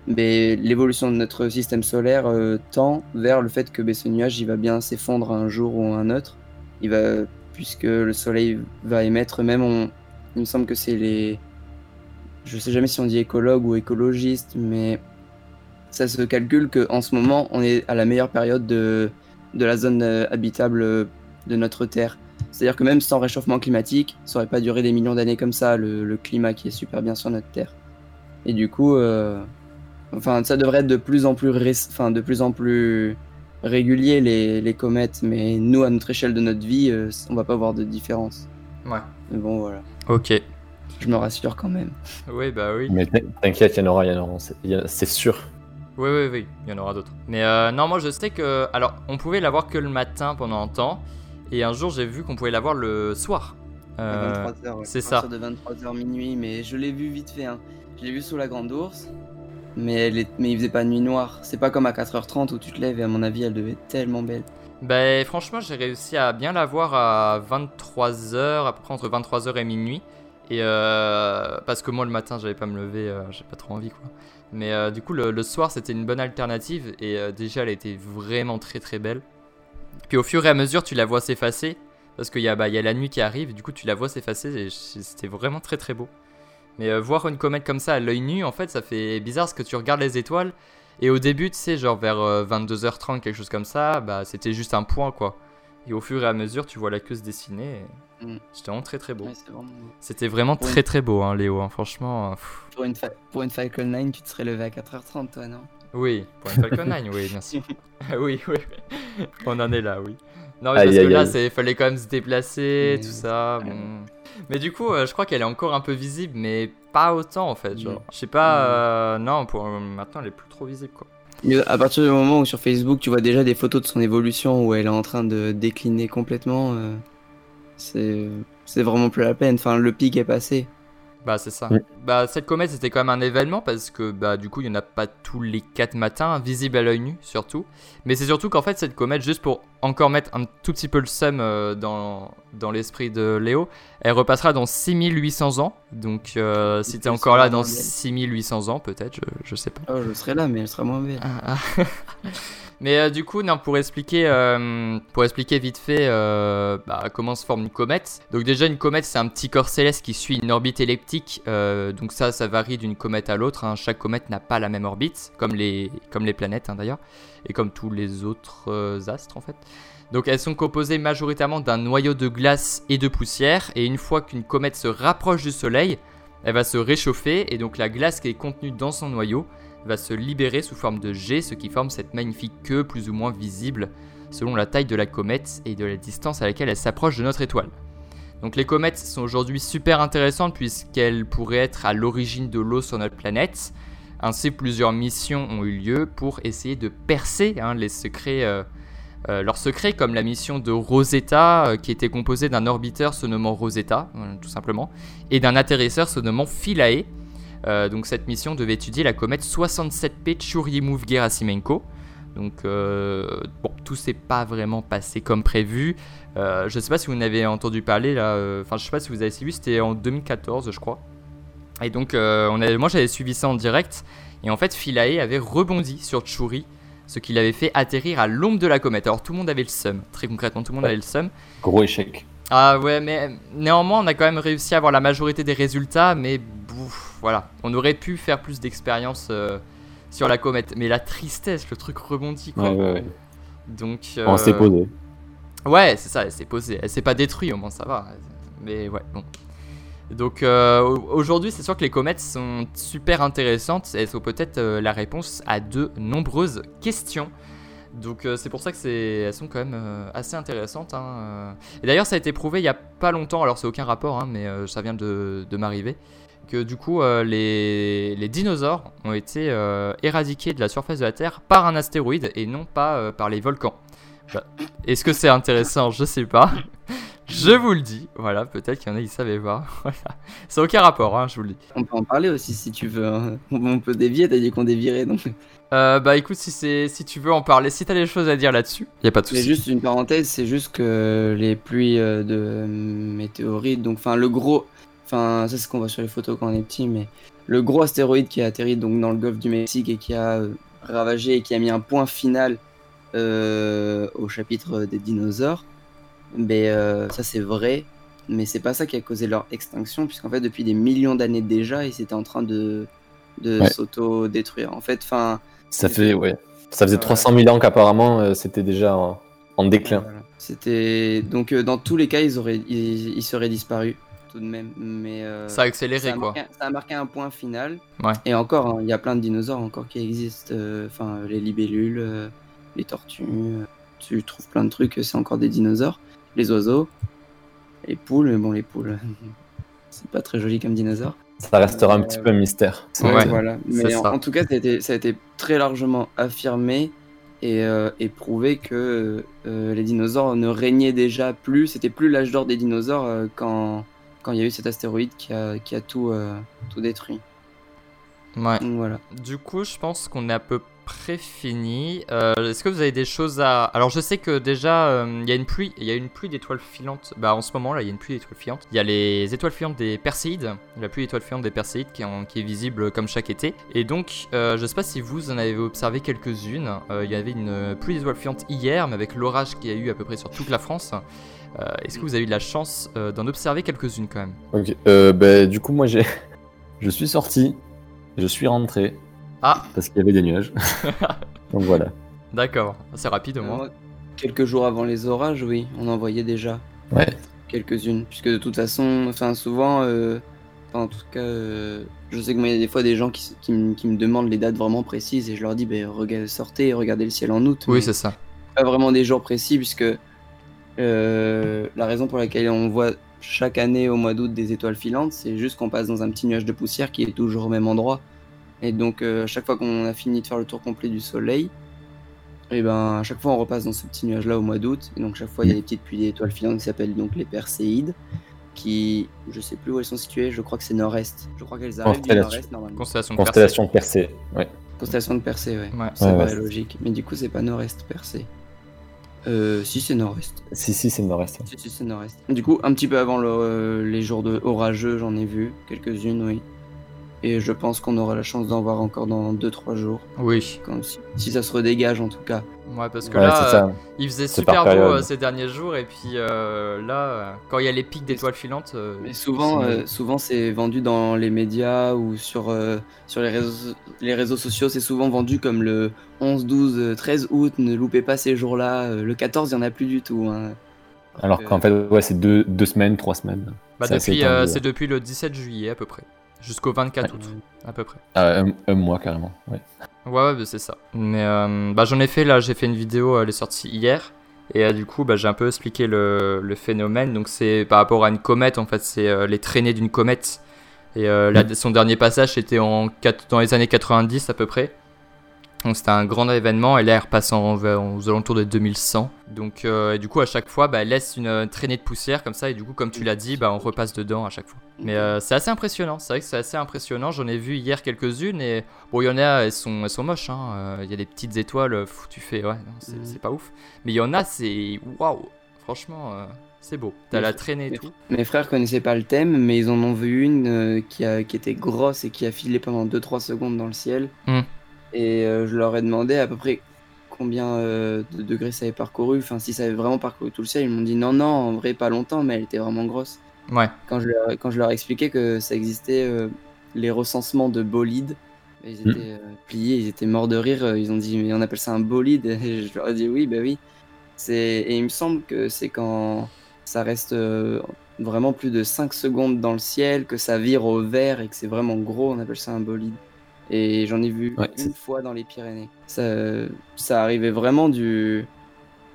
Mais l'évolution de notre système solaire euh, tend vers le fait que ben, ce nuage il va bien s'effondre un jour ou un autre. Il va, puisque le Soleil va émettre, même il me semble que c'est les. Je sais jamais si on dit écologue ou écologiste, mais ça se calcule qu'en ce moment on est à la meilleure période de, de la zone euh, habitable euh, de notre Terre. C'est-à-dire que même sans réchauffement climatique, ça aurait pas duré des millions d'années comme ça, le, climat qui est super bien sur notre Terre. Et du coup, enfin, ça devrait être de plus en plus, ré- enfin, de plus en plus régulier les, les comètes, mais nous, à notre échelle de notre vie, euh, on va pas voir de différence. Ouais. Mais bon, voilà, Ok. je me rassure quand même. Oui, bah oui. Mais t'in- t'inquiète, il y en aura, il y en aura, c'est- sûr. Oui, oui, oui, il y en aura d'autres. Mais euh, non, moi je sais que. Alors, on pouvait l'avoir que le matin pendant un temps. Et un jour, j'ai vu qu'on pouvait l'avoir le soir. Euh, À 23h, ouais. c'est ça. de 23h minuit, mais je l'ai vu vite fait. Hein. Je l'ai vu sous la grande ours, mais, elle est... mais il faisait pas nuit noire. C'est pas comme à 4h30 où tu te lèves et à mon avis, elle devait être tellement belle. Ben franchement, j'ai réussi à bien la voir à 23h, à peu près entre 23h et minuit. Et euh, parce que moi le matin, j'avais pas me lever, euh, j'ai pas trop envie quoi. Mais euh, du coup, le, soir, c'était une bonne alternative. Et déjà, elle était vraiment très très belle. Puis au fur et à mesure, tu la vois s'effacer. Parce qu'il y, a, bah, y a la nuit qui arrive, du coup, tu la vois s'effacer. Et c'était vraiment très très beau. Mais euh, voir une comète comme ça à l'œil nu, en fait, ça fait bizarre parce que tu regardes les étoiles. Et au début, tu sais, genre vers euh, 22h30, quelque chose comme ça, bah c'était juste un point quoi. Et au fur et à mesure, tu vois la queue se dessiner. et Mm. C'était vraiment très très beau. Ouais. C'était vraiment très très beau, hein, Léo. hein, franchement, euh, pff. pour, une fa- pour une Falcon 9, tu te serais levé à 4h30, toi, non? Oui, pour une Falcon 9, oui, bien sûr. oui, oui, on en est là, oui. Non, mais Aïe, parce que là, il fallait quand même se déplacer, Mais tout ça. Bon. Mais du coup, euh, je crois qu'elle est encore un peu visible, mais pas autant en fait. Genre, Mm. je sais pas, Mm. euh, non, pour maintenant, elle est plus trop visible quoi. À partir du moment où sur Facebook, tu vois déjà des photos de son évolution où elle est en train de décliner complètement, euh, c'est vraiment plus la peine. Enfin, le pic est passé. Bah c'est ça. Oui. Bah cette comète c'était quand même un événement parce que bah du coup il y en a pas tous les 4 matins visible à l'œil nu surtout. Mais c'est surtout qu'en fait cette comète juste pour encore mettre un tout petit peu le seum euh, dans, dans l'esprit de Léo, elle repassera dans 6800 ans. Donc euh, si t'es encore là dans moins belle. 6800 ans peut-être, je, je sais pas. Oh, je serai là, mais elle sera moins belle. Ah, ah. Mais euh, du coup, non, pour expliquer, euh, pour expliquer vite fait euh, bah, comment se forme une comète. Donc déjà, une comète, c'est un petit corps céleste qui suit une orbite elliptique. donc ça, ça varie d'une comète à l'autre. hein. Chaque comète n'a pas la même orbite, comme les, comme les planètes hein, d'ailleurs, et comme tous les autres astres en fait. Donc elles sont composées majoritairement d'un noyau de glace et de poussière. Et une fois qu'une comète se rapproche du Soleil, elle va se réchauffer et donc la glace qui est contenue dans son noyau va se libérer sous forme de jet, ce qui forme cette magnifique queue plus ou moins visible selon la taille de la comète et de la distance à laquelle elle s'approche de notre étoile. Donc les comètes sont aujourd'hui super intéressantes puisqu'elles pourraient être à l'origine de l'eau sur notre planète. Ainsi, plusieurs missions ont eu lieu pour essayer de percer hein, les secrets, euh, euh, leurs secrets, comme la mission de Rosetta, euh, qui était composée d'un orbiteur se nommant Rosetta, tout simplement, et d'un atterrisseur se nommant Philae. Euh, donc cette mission devait étudier la comète 67P Churyumov-Gerasimenko. Donc, euh, bon, tout s'est pas vraiment passé comme prévu. Euh, je sais pas si vous en avez entendu parler là. euh, Enfin, je sais pas si vous avez suivi. C'était en 2014, je crois. Et donc, euh, on avait, moi, j'avais suivi ça en direct. Et en fait, Philae avait rebondi sur Churi, ce qui l'avait fait atterrir à l'ombre de la comète. Alors, tout le monde avait le seum. Très concrètement, tout le monde Ouais. avait le seum. Gros échec. Ah ouais, mais néanmoins, on a quand même réussi à avoir la majorité des résultats, mais bouf, voilà. On aurait pu faire plus d'expérience euh, sur la comète. Mais la tristesse, le truc rebondit, quoi. Ouais, ouais, ouais. Donc. On s'est euh, posé. Ouais, c'est ça, elle s'est posée. Elle s'est pas détruite, au moins ça va. Mais ouais, bon. Donc euh, au- aujourd'hui, c'est sûr que les comètes sont super intéressantes. Elles sont peut-être euh, la réponse à de nombreuses questions. Donc euh, c'est pour ça que c'est, elles sont quand même euh, assez intéressantes. hein, euh. Et d'ailleurs, ça a été prouvé il y a pas longtemps. Alors c'est aucun rapport, hein, mais euh, ça vient de, de m'arriver. Que du coup, euh, les, les dinosaures ont été euh, éradiqués de la surface de la Terre par un astéroïde et non pas euh, par les volcans. Bah, Est-ce que c'est intéressant? Je sais pas. Je vous le dis. Voilà, peut-être qu'il y en a qui savaient pas. Voilà. C'est aucun rapport, hein, je vous le dis. On peut en parler aussi si tu veux. hein. On peut dévier, t'as dit qu'on dévierait donc. Euh, bah écoute, si, c'est, si tu veux en parler, si t'as des choses à dire là-dessus, y a pas de souci. juste une parenthèse, c'est juste que les pluies de météorites, donc enfin le gros, enfin ça c'est ce qu'on voit sur les photos quand on est petit, mais le gros astéroïde qui a atterri donc dans le golfe du Mexique et qui a euh, ravagé et qui a mis un point final euh, au chapitre des dinosaures, mais euh, ça c'est vrai, mais c'est pas ça qui a causé leur extinction, puisqu'en fait depuis des millions d'années déjà, ils étaient en train de de Ouais. s'auto-détruire. En fait, enfin Ça fait, ouais. Ça faisait Ouais. 300 000 ans qu'apparemment c'était déjà en, en déclin. Voilà. C'était donc dans tous les cas ils auraient ils, ils seraient disparus tout de même mais euh, Ça a accéléré ça a quoi. ça a marqué un point final Ouais. et encore hein, il y a plein de dinosaures encore qui existent euh, enfin les libellules euh, les tortues euh, tu trouves plein de trucs c'est encore des dinosaures les oiseaux les poules mais bon les poules c'est pas très joli comme dinosaure Ça restera un Euh, petit peu un mystère. Ouais, voilà. Mais en, ça. en tout cas, ça a, été, ça a été très largement affirmé et, euh, et prouvé que euh, les dinosaures ne régnaient déjà plus. C'était plus l'âge d'or des dinosaures euh, quand, quand il y a eu cet astéroïde qui a, qui a tout, euh, tout détruit. Ouais. Donc voilà. Du coup, je pense qu'on est à peu près fini. Euh, Est-ce que vous avez des choses à. Alors, je sais que déjà, euh, il y a une pluie, il y a une pluie d'étoiles filantes. Bah, en ce moment, là, il y a une pluie d'étoiles filantes. Il y a les étoiles filantes des Perséides, la pluie d'étoiles filantes des Perséides qui, est en- qui est visible comme chaque été. Et donc, euh, je sais pas si vous en avez observé quelques-unes. Il y avait une pluie d'étoiles filantes hier, mais avec l'orage qu'il y a eu à peu près sur toute la France. Euh, Est-ce que vous avez eu de la chance euh, d'en observer quelques-unes quand même? Ok. Euh, bah, du coup, moi, j'ai, je suis sorti, je suis rentré Ah, parce qu'il y avait des nuages. Donc voilà. d'accord, c'est rapide au moins. Moi, quelques jours avant les orages, oui, on en voyait déjà Ouais. quelques-unes. Puisque de toute façon, enfin souvent, euh, enfin, en tout cas, euh, je sais que moi, il y a des fois des gens qui, me- qui me demandent les dates vraiment précises et je leur dis, ben, sortez et regardez le ciel en août. Oui, c'est ça. pas vraiment des jours précis puisque euh, la raison pour laquelle on voit chaque année au mois d'août des étoiles filantes, c'est juste qu'on passe dans un petit nuage de poussière qui est toujours au même endroit. Et donc euh, à chaque fois qu'on a fini de faire le tour complet du soleil, et ben à chaque fois on repasse dans ce petit nuage là au mois d'août. Et donc chaque fois il y a des petites pluies d'étoiles filantes qui s'appellent donc les Perséides, qui je sais plus où elles sont situées, je crois que c'est nord-est. Je crois qu'elles arrivent du nord-est normalement. Constellation de Persée. Constellation. Ouais. Constellation de Persée, ouais. Ouais. Ça Ouais, paraît ouais. logique. Mais du coup c'est pas nord-est Persée. Euh, si c'est nord-est. Si, si, c'est nord-est. Si, si, c'est nord-est. Du coup, un petit peu avant le- euh, les jours de orageux, j'en ai vu quelques-unes, oui. Et je pense qu'on aura la chance d'en voir encore dans 2-3 jours. Oui. Quand, si, si ça se redégage en tout cas. Ouais, parce que Ouais, là, c'est euh, ça. il faisait super beau période. euh, ces derniers jours, et puis euh, là, quand il y a les pics d'étoiles filantes. euh, Mais souvent, c'est- euh, souvent c'est vendu dans les médias ou sur, euh, sur les, réseaux, les réseaux sociaux. C'est souvent vendu comme le 11, 12, euh, 13 août. Ne loupez pas ces jours-là. Le 14, il n'y en a plus du tout. hein. Alors qu'en fait, ouais, c'est deux, deux semaines, trois semaines. bah, c'est depuis, euh, le 17 juillet à peu près, jusqu'au 24 août, à peu près. Un, un mois carrément. Ouais. Ouais, ouais, bah, c'est ça. Mais euh, bah, j'en ai fait là, j'ai fait une vidéo, elle est sortie hier. Et euh, du coup, bah, j'ai un peu expliqué le, le phénomène. Donc, c'est par rapport à une comète, en fait, c'est euh, les traînées d'une comète. Et euh, la- son dernier passage, c'était en, dans les années 90 à peu près. Donc c'était un grand événement et là elle repasse en, aux alentours de 2100. Donc euh, et du coup à chaque fois bah, elle laisse une euh, traînée de poussière comme ça et du coup comme tu l'as dit bah, on repasse dedans à chaque fois. Mais euh, c'est assez impressionnant, c'est vrai que c'est assez impressionnant. J'en ai vu hier quelques-unes et bon il y en a elles sont, elles sont moches. Hein. Il y a des petites étoiles, tu fais ouais mm. c'est pas ouf. Mais il y en a c'est waouh franchement c'est beau. T'as la traînée et tout. Mes frères connaissaient pas le thème mais ils en ont vu une qui, a, qui était grosse et qui a filé pendant 2-3 secondes dans le ciel. Mm. Et euh, je leur ai demandé à peu près combien euh, de degrés ça avait parcouru, enfin si ça avait vraiment parcouru tout le ciel. Ils m'ont dit non, non, en vrai pas longtemps, mais elle était vraiment grosse. Ouais. Quand je leur, quand je leur ai expliqué que ça existait euh, les recensements de bolides, ils hmm. étaient pliés, ils étaient morts de rire. Ils ont dit mais on appelle ça un bolide. Et je leur ai dit oui, bah oui. Et il me semble que c'est quand ça reste vraiment plus de 5 secondes dans le ciel, que ça vire au vert et que c'est vraiment gros, on appelle ça un bolide. Et j'en ai vu une fois dans les Pyrénées. Ça, ça arrivait vraiment du,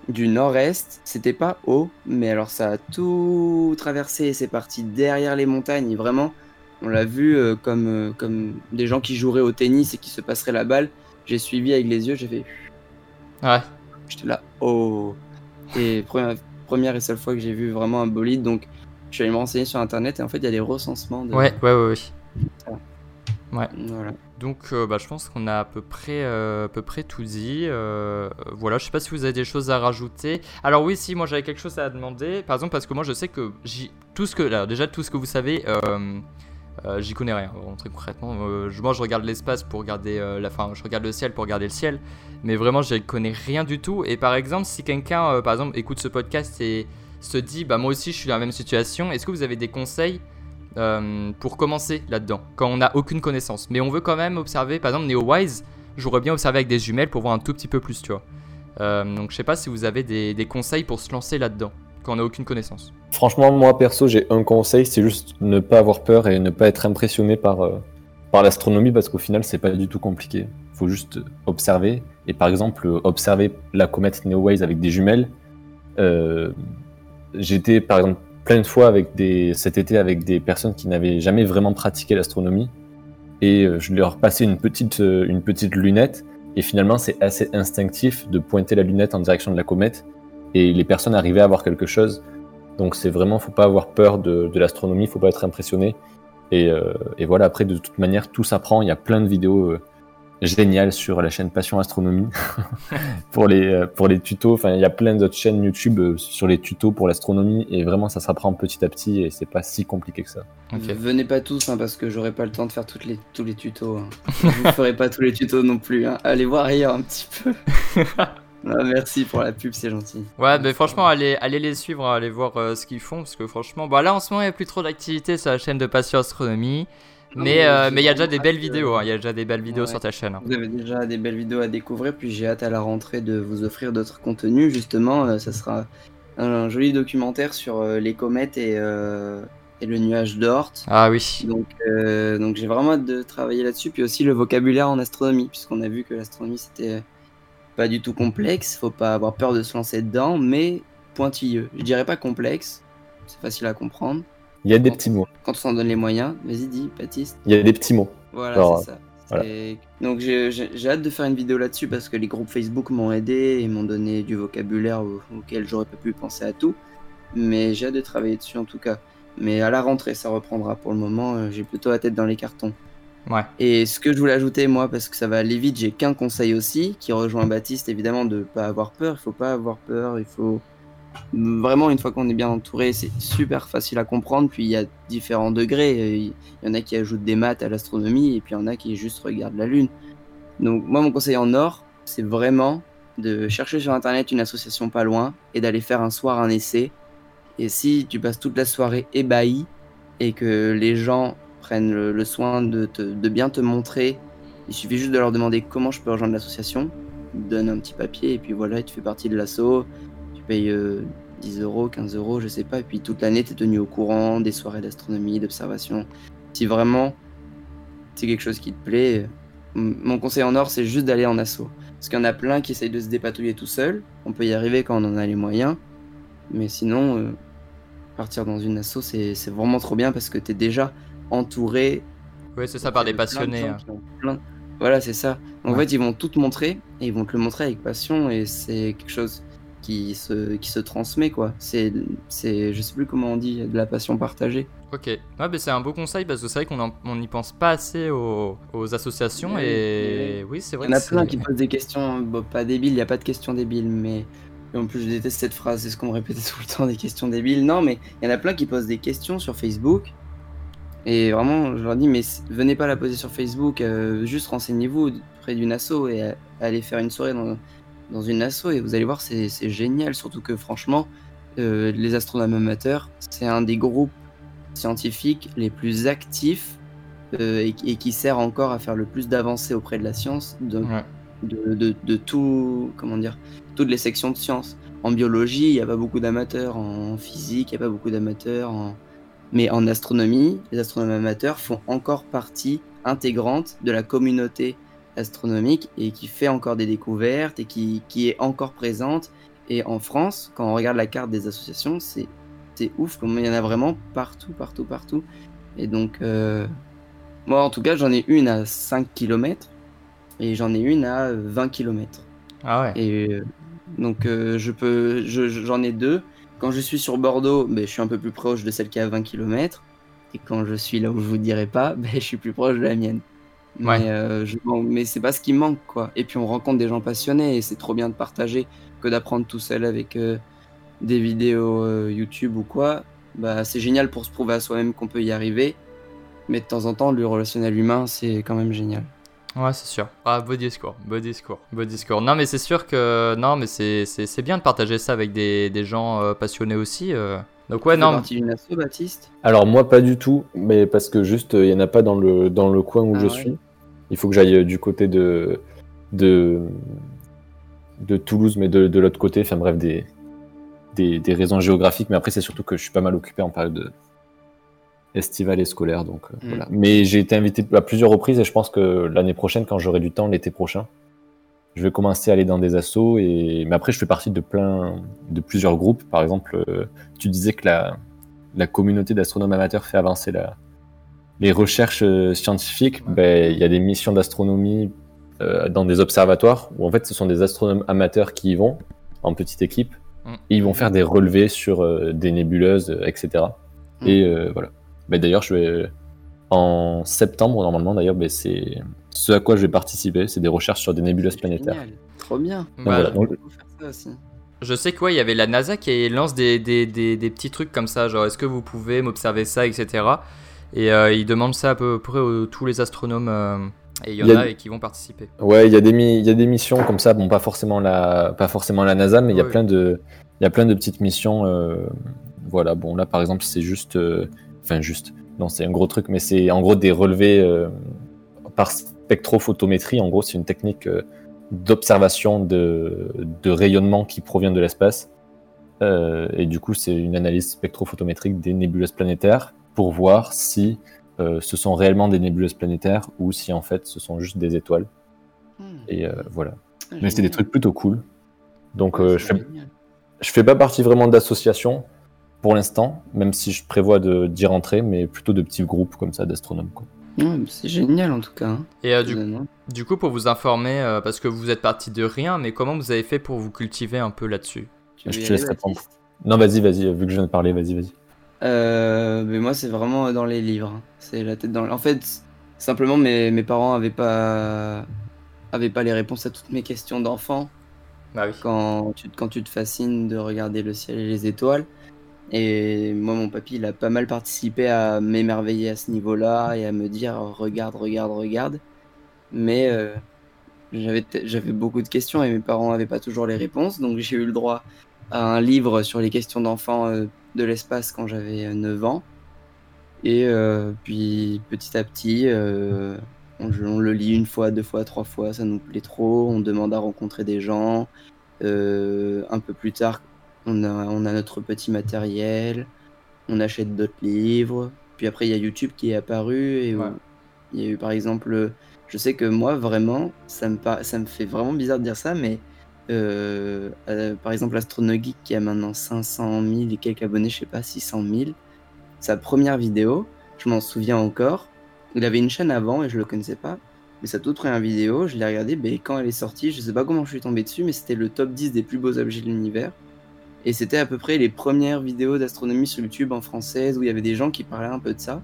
du nord-est. C'était pas haut, mais alors ça a tout traversé. C'est parti derrière les montagnes. vraiment, on l'a vu euh, comme, euh, comme des gens qui joueraient au tennis et qui se passeraient la balle. J'ai suivi avec les yeux, j'ai fait. Ouais. J'étais là, oh. Et première, première et seule fois que j'ai vu vraiment un bolide, donc je suis allé me renseigner sur internet et en fait il y a des recensements. De... Ouais, ouais, ouais. ouais. Ouais. Voilà. Donc, euh, bah, je pense qu'on a à peu près, euh, à peu près tout dit. Euh, voilà, je sais pas si vous avez des choses à rajouter. Alors oui, si, moi j'avais quelque chose à demander. Par exemple, parce que moi je sais que tout ce que, là, déjà tout ce que vous savez, j'y connais rien. très concrètement, moi je regarde l'espace pour regarder la fin, je regarde le ciel pour regarder le ciel, mais vraiment je connais rien du tout. Et par exemple, si quelqu'un, par exemple, écoute ce podcast et se dit, bah moi aussi je suis dans la même situation, est-ce que vous avez des conseils? Euh, pour commencer là-dedans, quand on n'a aucune connaissance. Mais on veut quand même observer, par exemple, NeoWise, j'aurais bien observé avec des jumelles pour voir un tout petit peu plus, tu vois. Euh, donc je sais pas si vous avez des, conseils pour se lancer là-dedans, quand on n'a aucune connaissance. Franchement, moi perso, j'ai un conseil, c'est juste ne pas avoir peur et ne pas être impressionné par, euh, par l'astronomie, parce qu'au final, c'est pas du tout compliqué. Faut juste observer. Et par exemple, observer la comète NeoWise avec des jumelles. J'étais par exemple plein de fois avec cet été avec des personnes qui n'avaient jamais vraiment pratiqué l'astronomie. Et euh, je leur passais une petite, euh, une petite lunette. Et finalement, c'est assez instinctif de pointer la lunette en direction de la comète. Et les personnes arrivaient à voir quelque chose. Donc c'est vraiment, faut pas avoir peur de, de l'astronomie, faut pas être impressionné. Et, euh, et, voilà, après, de toute manière, tout s'apprend. Il y a plein de vidéos génial sur la chaîne Passion Astronomie pour les euh, pour les tutos. Enfin, il y a plein d'autres chaînes YouTube euh, sur les tutos pour l'astronomie et vraiment ça s'apprend petit à petit et c'est pas si compliqué que ça. Venez pas tous hein, parce que j'aurai pas le temps de faire toutes les tous les tutos. Hein. Je vous ferai pas tous les tutos non plus. Hein. Allez voir ailleurs un petit peu. Ah, merci pour la pub, c'est gentil. Ouais, mais franchement, allez, allez les suivre, allez voir euh, ce qu'ils font parce que franchement, bah là en ce moment il n'y a plus trop d'activité sur la chaîne de Passion Astronomie. Mais euh, mais il y a déjà des belles vidéos, hein. il y a déjà des belles vidéos sur ta chaîne. Hein. Vous avez déjà des belles vidéos à découvrir, puis j'ai hâte à la rentrée de vous offrir d'autres contenus. Justement, euh, ça sera un, joli documentaire sur euh, les comètes et, et le nuage d'Oort. Ah oui. Donc, donc j'ai vraiment hâte de travailler là-dessus, puis aussi le vocabulaire en astronomie, puisqu'on a vu que l'astronomie c'était pas du tout complexe, faut pas avoir peur de se lancer dedans, mais pointilleux. Je dirais pas complexe, c'est facile à comprendre. Il y a des petits mots. Quand on s'en donne les moyens, vas-y, dis, Baptiste. Il y a des petits mots. Voilà, c'est ça. Donc j'ai hâte de faire une vidéo là-dessus parce que les groupes Facebook m'ont aidé et m'ont donné du vocabulaire auquel j'aurais pas pu penser à tout. Mais j'ai hâte de travailler dessus en tout cas. Mais à la rentrée, ça reprendra. Pour le moment, euh, j'ai plutôt la tête dans les cartons. Ouais. Et ce que je voulais ajouter, moi, parce que ça va aller vite, j'ai qu'un conseil aussi, qui rejoint Baptiste, évidemment, de pas avoir peur. Il faut pas avoir peur, il faut vraiment, une fois qu'on est bien entouré, c'est super facile à comprendre. Puis il y a différents degrés. Il y en a qui ajoutent des maths à l'astronomie, et puis il y en a qui juste regardent la Lune. Donc, moi, mon conseil en or, c'est vraiment de chercher sur internet une association pas loin et d'aller faire un soir un essai. Et si tu passes toute la soirée ébahi et que les gens prennent le, soin de, de, bien te montrer, il suffit juste de leur demander comment je peux rejoindre l'association. Donne un petit papier et puis voilà, tu fais partie de l'asso payes 10 euros, 15 euros, je sais pas, et puis toute l'année, tu es tenu au courant des soirées d'astronomie, d'observation. Si vraiment c'est quelque chose qui te plaît, mon conseil en or, c'est juste d'aller en assaut. Parce qu'il y en a plein qui essayent de se dépatouiller tout seul. On peut y arriver quand on en a les moyens. Mais sinon, euh, partir dans une asso, c'est vraiment trop bien parce que tu es déjà entouré. Oui, c'est ça, par des passionnés. Hein. Voilà, c'est ça. En Ouais. fait, ils vont tout te montrer et ils vont te le montrer avec passion et c'est quelque chose qui se, qui se transmet, quoi. C'est, c'est, je sais plus comment on dit, de la passion partagée. Ok, ouais, mais c'est un beau conseil parce que c'est vrai qu'on n'y pense pas assez aux, aux associations Oui, et oui, c'est vrai. Il y en a plein qui posent des questions, bon, pas débiles, il n'y a pas de questions débiles, mais et en plus je déteste cette phrase, c'est ce qu'on me répétait tout le temps, des questions débiles. Non, mais il y en a plein qui posent des questions sur Facebook, et vraiment, je leur dis, mais venez pas la poser sur Facebook, euh, juste renseignez-vous près d'une asso et euh, allez faire une soirée dans, dans une asso, et vous allez voir, c'est génial, surtout que franchement, euh, les astronomes amateurs, c'est un des groupes scientifiques les plus actifs euh, et, et qui sert encore à faire le plus d'avancées auprès de la science, de, Ouais. de, de, de tout, comment dire, toutes les sections de sciences. En biologie, il n'y a pas beaucoup d'amateurs. En physique, il n'y a pas beaucoup d'amateurs. En... Mais en astronomie, les astronomes amateurs font encore partie intégrante de la communauté astronomique et qui fait encore des découvertes et qui, qui est encore présente. Et en France, quand on regarde la carte des associations, c'est c'est ouf comme il y en a vraiment partout, partout, partout. Et donc, euh, moi en tout cas, j'en ai une à 5 km et j'en ai une à 20 km. Ah ouais. Et euh, donc, euh, je peux, je- je- j'en ai deux. Quand je suis sur Bordeaux, ben, je suis un peu plus proche de celle qui est à 20 km. Et quand je suis là où je vous dirai pas, ben, je suis plus proche de la mienne. Mais, Ouais. euh, je- bon, mais c'est pas ce qui me manque, quoi. Et puis on rencontre des gens passionnés et c'est trop bien de partager que d'apprendre tout seul avec euh, des vidéos euh, YouTube ou quoi. Bah, c'est génial pour se prouver à soi-même qu'on peut y arriver. Mais de temps en temps, le relationnel humain, c'est quand même génial. Ouais, c'est sûr. Ah, beau discours, beau discours, beau discours. Non, mais c'est sûr que. Non, mais c'est c'est- c'est bien de partager ça avec des, des gens euh, passionnés aussi. euh. Donc, ouais, non. asso, Baptiste? Alors moi pas du tout, mais parce que juste euh, il y en a pas dans le dans le coin où Ah je ouais. suis. Il faut que j'aille euh, du côté de de de Toulouse, mais de, de l'autre côté. Enfin bref des, des des raisons géographiques, mais après c'est surtout que je suis pas mal occupé en période estivale et scolaire, donc euh, Mm. voilà. Mais j'ai été invité à plusieurs reprises et je pense que l'année prochaine, quand j'aurai du temps, l'été prochain, je vais commencer à aller dans des assos et mais après je fais partie de plein de plusieurs groupes. Par exemple, euh, tu disais que la la communauté d'astronomes amateurs fait avancer la, les recherches euh, scientifiques. Ben, il y a des missions d'astronomie euh, dans des observatoires où en fait ce sont des astronomes amateurs qui y vont en petite équipe Mm. et ils vont faire des relevés sur euh, des nébuleuses, euh, etc. Mm. Et euh, voilà. Ben, d'ailleurs, je vais en septembre normalement. D'ailleurs, ben, c'est ce à quoi je vais participer, c'est des recherches sur des nébuleuses planétaires. Génial. Trop bien. Bah, voilà. Donc, Il faut faire ça aussi. Je sais quoi, il y avait la NASA qui lance des, des, des, des petits trucs comme ça, genre est-ce que vous pouvez m'observer ça, etc. Et euh, ils demandent ça à peu près à tous les astronomes, euh, et il y en Il a- a qui vont participer. Ouais, il y a des mi- il y a des missions comme ça, bon pas forcément la pas forcément la NASA, mais il y a plein de il y a plein de petites missions euh, voilà, bon là par exemple, c'est juste euh, enfin juste non, c'est un gros truc mais c'est en gros des relevés euh, par spectrophotométrie, en gros, c'est une technique d'observation de, de rayonnement qui provient de l'espace. Et du coup, c'est une analyse spectrophotométrique des nébuleuses planétaires pour voir si euh, ce sont réellement des nébuleuses planétaires ou si en fait ce sont juste des étoiles. Hmm. Et euh, voilà. Mais c'était des trucs plutôt cool. Donc Ouais, euh, c'est je fais je fais pas partie vraiment d'association pour l'instant, même si je prévois de- d'y rentrer, mais plutôt de petits groupes comme ça d'astronomes. mais c'est génial en tout cas. hein. Et euh, du, coup, pour vous informer, euh, parce que vous êtes parti de rien, mais comment vous avez fait pour vous cultiver un peu là-dessus? Je te laisse répondre. Non, vas-y, vas-y, vu que je viens de parler, vas-y, vas-y. Euh, mais moi, c'est vraiment dans les livres. C'est la tête dans. En fait, simplement, mes, mes parents avaient pas avaient pas les réponses à toutes mes questions d'enfant. Bah oui. Quand tu, quand tu te fascines de regarder le ciel et les étoiles. Et moi, mon papy, il a pas mal participé à m'émerveiller à ce niveau-là et à me dire regarde, regarde, regarde. Mais euh, j'avais j'avais beaucoup de questions et mes parents n'avaient pas toujours les réponses. Donc j'ai eu le droit à un livre sur les questions d'enfants euh, de l'espace quand j'avais euh, 9 ans. Et euh, puis petit à petit, euh, on, on le lit une fois, deux fois, trois fois, ça nous plaît trop. On demande à rencontrer des gens. Euh, un peu plus tard, on a, on a notre petit matériel. On achète d'autres livres. Puis après, il y a YouTube qui est apparu. Et Ouais. il y a eu par exemple, je sais que moi vraiment, ça me, ça me fait vraiment bizarre de dire ça, mais euh, euh, par exemple, Astronogeek qui a maintenant 500 000 et quelques abonnés, je sais pas, 600 000, sa première vidéo, je m'en souviens encore. Il avait une chaîne avant et je le connaissais pas. Mais sa toute première vidéo, je l'ai regardée, ben, quand elle est sortie, je sais pas comment je suis tombé dessus, mais c'était le top 10 des plus beaux objets de l'univers. Et c'était à peu près les premières vidéos d'astronomie sur YouTube en française où il y avait des gens qui parlaient un peu de ça.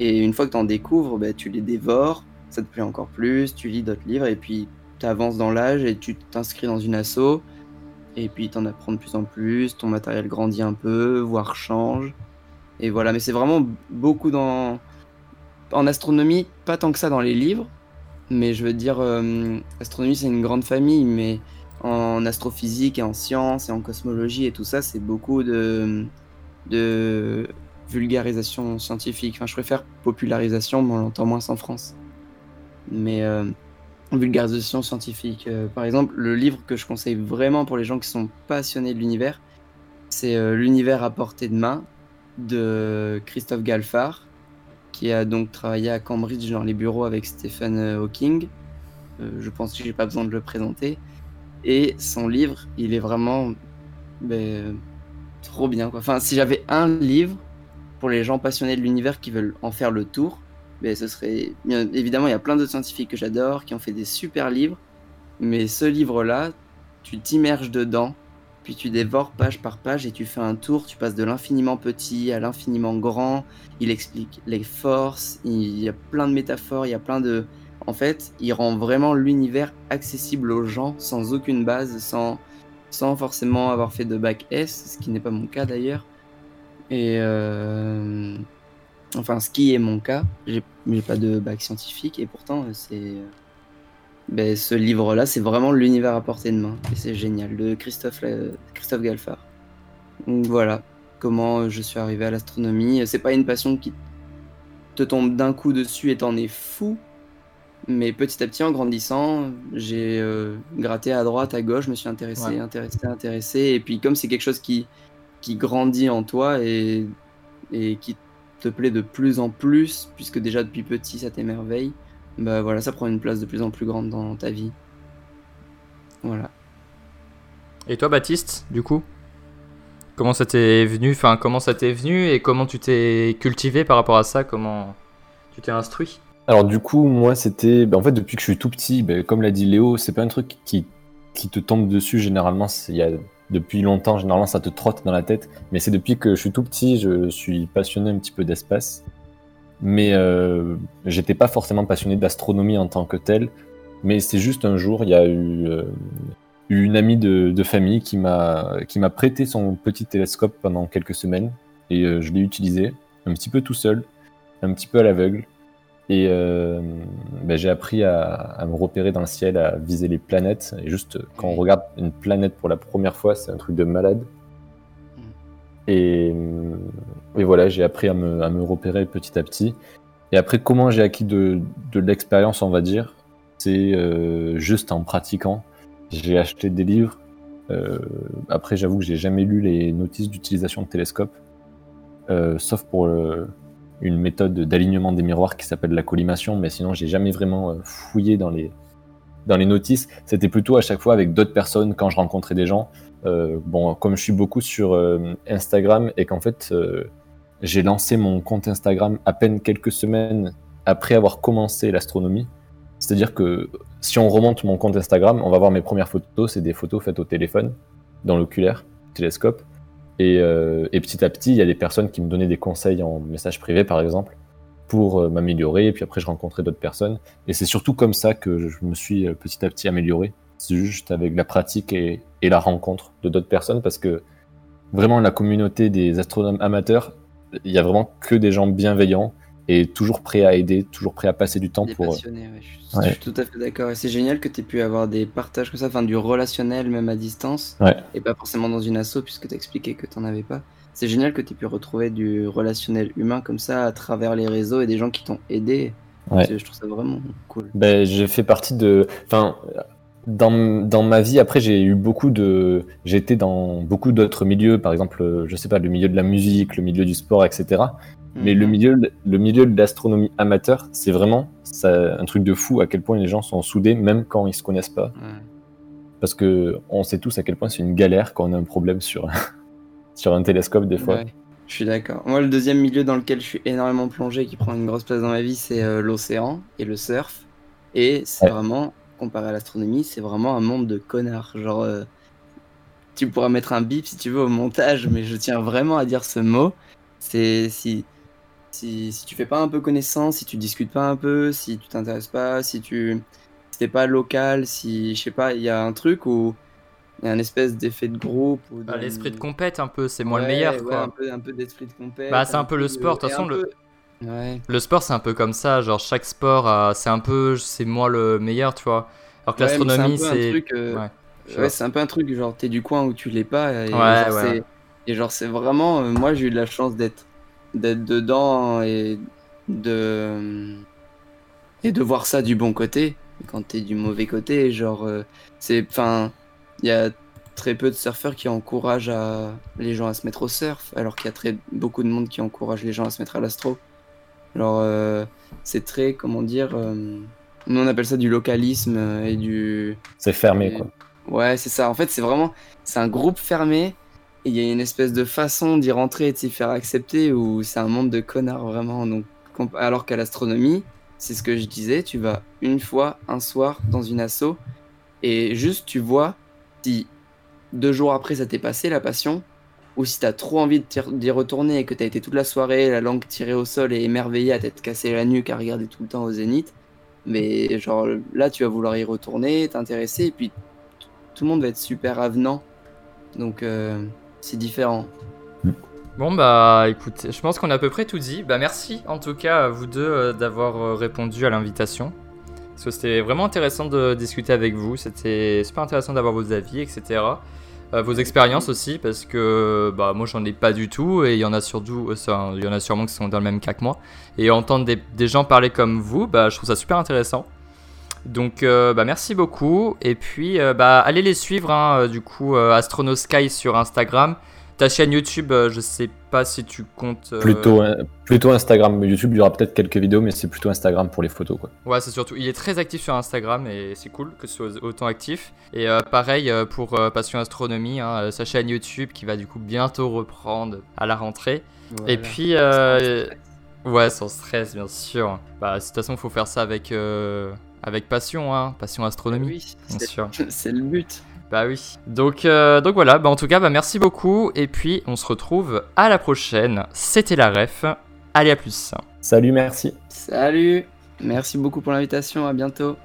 Et une fois que tu en découvres, ben, tu les dévores, ça te plaît encore plus, tu lis d'autres livres et puis avances dans l'âge et tu t'inscris dans une asso. Et puis tu en apprends de plus en plus, ton matériel grandit un peu, voire change. Et voilà, mais c'est vraiment beaucoup dans. En astronomie, pas tant que ça dans les livres, mais je veux dire, euh, astronomie c'est une grande famille, mais en astrophysique et en sciences et en cosmologie et tout ça, c'est beaucoup de, de vulgarisation scientifique. Enfin, je préfère popularisation, mais on l'entend moins en France. Mais euh, vulgarisation scientifique. Euh, par exemple, le livre que je conseille vraiment pour les gens qui sont passionnés de l'univers, c'est euh, L'univers à portée de main de Christophe Galfard, qui a donc travaillé à Cambridge dans les bureaux avec Stephen Hawking. je pense que j'ai pas besoin de le présenter. Et son livre, il est vraiment ben, trop bien. Enfin, si j'avais un livre pour les gens passionnés de l'univers qui veulent en faire le tour, mais ce serait. évidemment, il y a plein d'autres scientifiques que j'adore qui ont fait des super livres. Mais ce livre-là, tu t'immerges dedans, puis tu dévores page par page et tu fais un tour. Tu passes de l'infiniment petit à l'infiniment grand. Il explique les forces, il y a plein de métaphores, il y a plein de. En fait, il rend vraiment l'univers accessible aux gens sans aucune base, sans, sans forcément avoir fait de bac S, ce qui n'est pas mon cas d'ailleurs. Et. Euh Enfin, ce qui est mon cas, j'ai pas de bac scientifique et pourtant, c'est. Euh, ben, ce livre-là, c'est vraiment l'univers à portée de main. Et c'est génial, de Christophe, Christophe Galfard. Donc voilà comment je suis arrivé à l'astronomie. C'est pas une passion qui te tombe d'un coup dessus et t'en es fou. Mais petit à petit, en grandissant, j'ai euh, gratté à droite, à gauche, je me suis intéressé, intéressé, intéressé. Et puis, comme c'est quelque chose qui, qui grandit en toi et, et qui te plaît de plus en plus, puisque déjà depuis petit ça t'émerveille, bah voilà, ça prend une place de plus en plus grande dans ta vie. Voilà. Et toi, Baptiste, du coup? Comment ça t'est venu Enfin, comment ça t'est venu et comment tu t'es cultivé par rapport à ça? Comment tu t'es instruit? Alors du coup, moi, c'était, bah, en fait, depuis que je suis tout petit, bah, comme l'a dit Léo, c'est pas un truc qui, qui te tombe dessus généralement. Il y a depuis longtemps, généralement ça te trotte dans la tête, mais c'est depuis que je suis tout petit, je suis passionné un petit peu d'espace. Mais euh, j'étais pas forcément passionné d'astronomie en tant que tel, mais c'est juste un jour, il y a eu, euh, une amie de, famille qui m'a prêté son petit télescope pendant quelques semaines, et euh, je l'ai utilisé un petit peu tout seul, un petit peu à l'aveugle, et euh, ben, j'ai appris à, me repérer dans le ciel, à viser les planètes. Et juste quand on regarde une planète pour la première fois, c'est un truc de malade. Mm. Et, et voilà, j'ai appris à me, à me, repérer petit à petit. Et après, comment j'ai acquis de, de l'expérience, on va dire, c'est euh, juste en pratiquant. J'ai acheté des livres. Euh, après, j'avoue que j'ai jamais lu les notices d'utilisation de télescope, euh, sauf pour le, une méthode d'alignement des miroirs qui s'appelle la collimation, mais sinon j'ai jamais vraiment euh, fouillé dans les, dans les notices. C'était plutôt à chaque fois avec d'autres personnes quand je rencontrais des gens. Euh, bon, comme je suis beaucoup sur euh, Instagram et qu'en fait j'ai lancé mon compte Instagram à peine quelques semaines après avoir commencé l'astronomie. C'est-à-dire que si on remonte mon compte Instagram, on va voir mes premières photos, c'est des photos faites au téléphone, dans l'oculaire, télescope. Euh, et, petit à petit, il y a des personnes qui me donnaient des conseils en message privé, par exemple, pour euh, m'améliorer. Et puis après, je rencontrais d'autres personnes. Et c'est surtout comme ça que je me suis euh, petit à petit amélioré. C'est juste avec la pratique et, la rencontre de d'autres personnes, parce que vraiment, la communauté des astronomes amateurs, il y a vraiment que des gens bienveillants et toujours prêt à aider, toujours prêt à passer du temps pour. Euh, passionné, je, suis, tout à fait d'accord. Et c'est génial que tu aies pu avoir des partages comme ça, enfin du relationnel même à distance, et pas forcément dans une asso, puisque tu expliqué que tu n'en avais pas. C'est génial que tu aies pu retrouver du relationnel humain comme ça à travers les réseaux et des gens qui t'ont aidé. Je trouve ça vraiment cool. Ben, j'ai fait partie de. Enfin, dans, dans, ma vie, après, j'ai eu beaucoup de. J'étais dans beaucoup d'autres milieux, par exemple, je sais pas, le milieu de la musique, le milieu du sport, etc. Mais le mhm. milieu, le milieu de l'astronomie amateur, c'est vraiment ça, un truc de fou à quel point les gens sont soudés, même quand ils se connaissent pas. Parce que on sait tous à quel point c'est une galère quand on a un problème sur, sur un télescope des fois. Je suis d'accord. Moi, le deuxième milieu dans lequel je suis énormément plongé, qui prend une grosse place dans ma vie, c'est euh, l'océan et le surf. Et c'est Ouais. vraiment, comparé à l'astronomie, c'est vraiment un monde de connards. Genre, euh, tu pourras mettre un bip si tu veux au montage, mais je tiens vraiment à dire ce mot. C'est si, si, si tu fais pas un peu connaissance, si tu discutes pas un peu, si tu t'intéresses pas, si tu si t'es pas local, si je sais pas, il y a un truc où il y a un espèce d'effet de groupe. Ou Bah, de- L'esprit de compète, un peu, c'est moi le meilleur, ouais, quoi. un peu, un peu d'esprit de compète. Bah, c'est un peu le sport, de toute façon, le- Ouais. Le sport, c'est un peu comme ça. Genre, chaque sport, euh, c'est un peu, c'est moi le meilleur, tu vois. Alors que l'astronomie, c'est euh, Ouais, c'est un peu un truc, genre, t'es du coin où tu l'es pas. Et Ouais, genre, ouais. c'est- Et genre, c'est vraiment. euh, moi, j'ai eu de la chance d'être d'être dedans et de. Et de voir ça du bon côté. Quand t'es du mauvais côté, genre, euh, c'est. Enfin, il y a très peu de surfeurs qui encouragent à... les gens à se mettre au surf, alors qu'il y a très beaucoup de monde qui encourage les gens à se mettre à l'astro. Genre, euh, c'est très, comment dire. euh, Nous, on appelle ça du localisme et du. C'est fermé, Et- quoi. Ouais, c'est ça. En fait, c'est vraiment. C'est un groupe fermé. Il y a une espèce de façon d'y rentrer et de s'y faire accepter où c'est un monde de connards, vraiment. Donc, alors qu'à l'astronomie, c'est ce que je disais, tu vas une fois, un soir, dans une asso. Et juste, tu vois si deux jours après ça t'est passé, la passion. Ou si t'as trop envie d'y retourner et que t'as été toute la soirée, la langue tirée au sol et émerveillé à t'être cassé la nuque à regarder tout le temps au zénith. Mais genre là, tu vas vouloir y retourner, t'intéresser, et puis tout le monde va être super avenant. Donc euh, c'est différent. Bon, bah, écoute, je pense qu'on a à peu près tout dit. Bah, merci en tout cas à vous deux euh, d'avoir euh, répondu à l'invitation. Parce que c'était vraiment intéressant de discuter avec vous. C'était super intéressant d'avoir vos avis, etc. Euh, vos expériences aussi, parce que bah, moi j'en ai pas du tout, et il y en a surtout, il y en a sûrement qui sont dans le même cas que moi. Et entendre des, des gens parler comme vous, bah, je trouve ça super intéressant. Donc euh, bah, merci beaucoup, et puis euh, bah, allez les suivre, hein, euh, du coup, euh, Astronosky sur Instagram. Ta chaîne YouTube, euh, je sais pas si tu comptes. euh, Plutôt, plutôt Instagram. YouTube, il y aura peut-être quelques vidéos, mais c'est plutôt Instagram pour les photos, quoi. Ouais, c'est surtout. Il est très actif sur Instagram et c'est cool que ce soit autant actif. Et euh, pareil euh, pour euh, Passion Astronomie, hein, euh, sa chaîne YouTube qui va du coup bientôt reprendre à la rentrée. Voilà. Et puis, euh, ouais, sans stress, bien sûr. Bah, de toute façon, il faut faire ça avec, euh, avec passion, hein, passion astronomie. oui, bien c'est- sûr. c'est le but. Bah oui. Donc, euh, donc voilà, bah, en tout cas, bah, merci beaucoup. Et puis, on se retrouve à la prochaine. C'était la ref. Allez, à plus. Salut, merci. Salut, merci beaucoup pour l'invitation, à bientôt.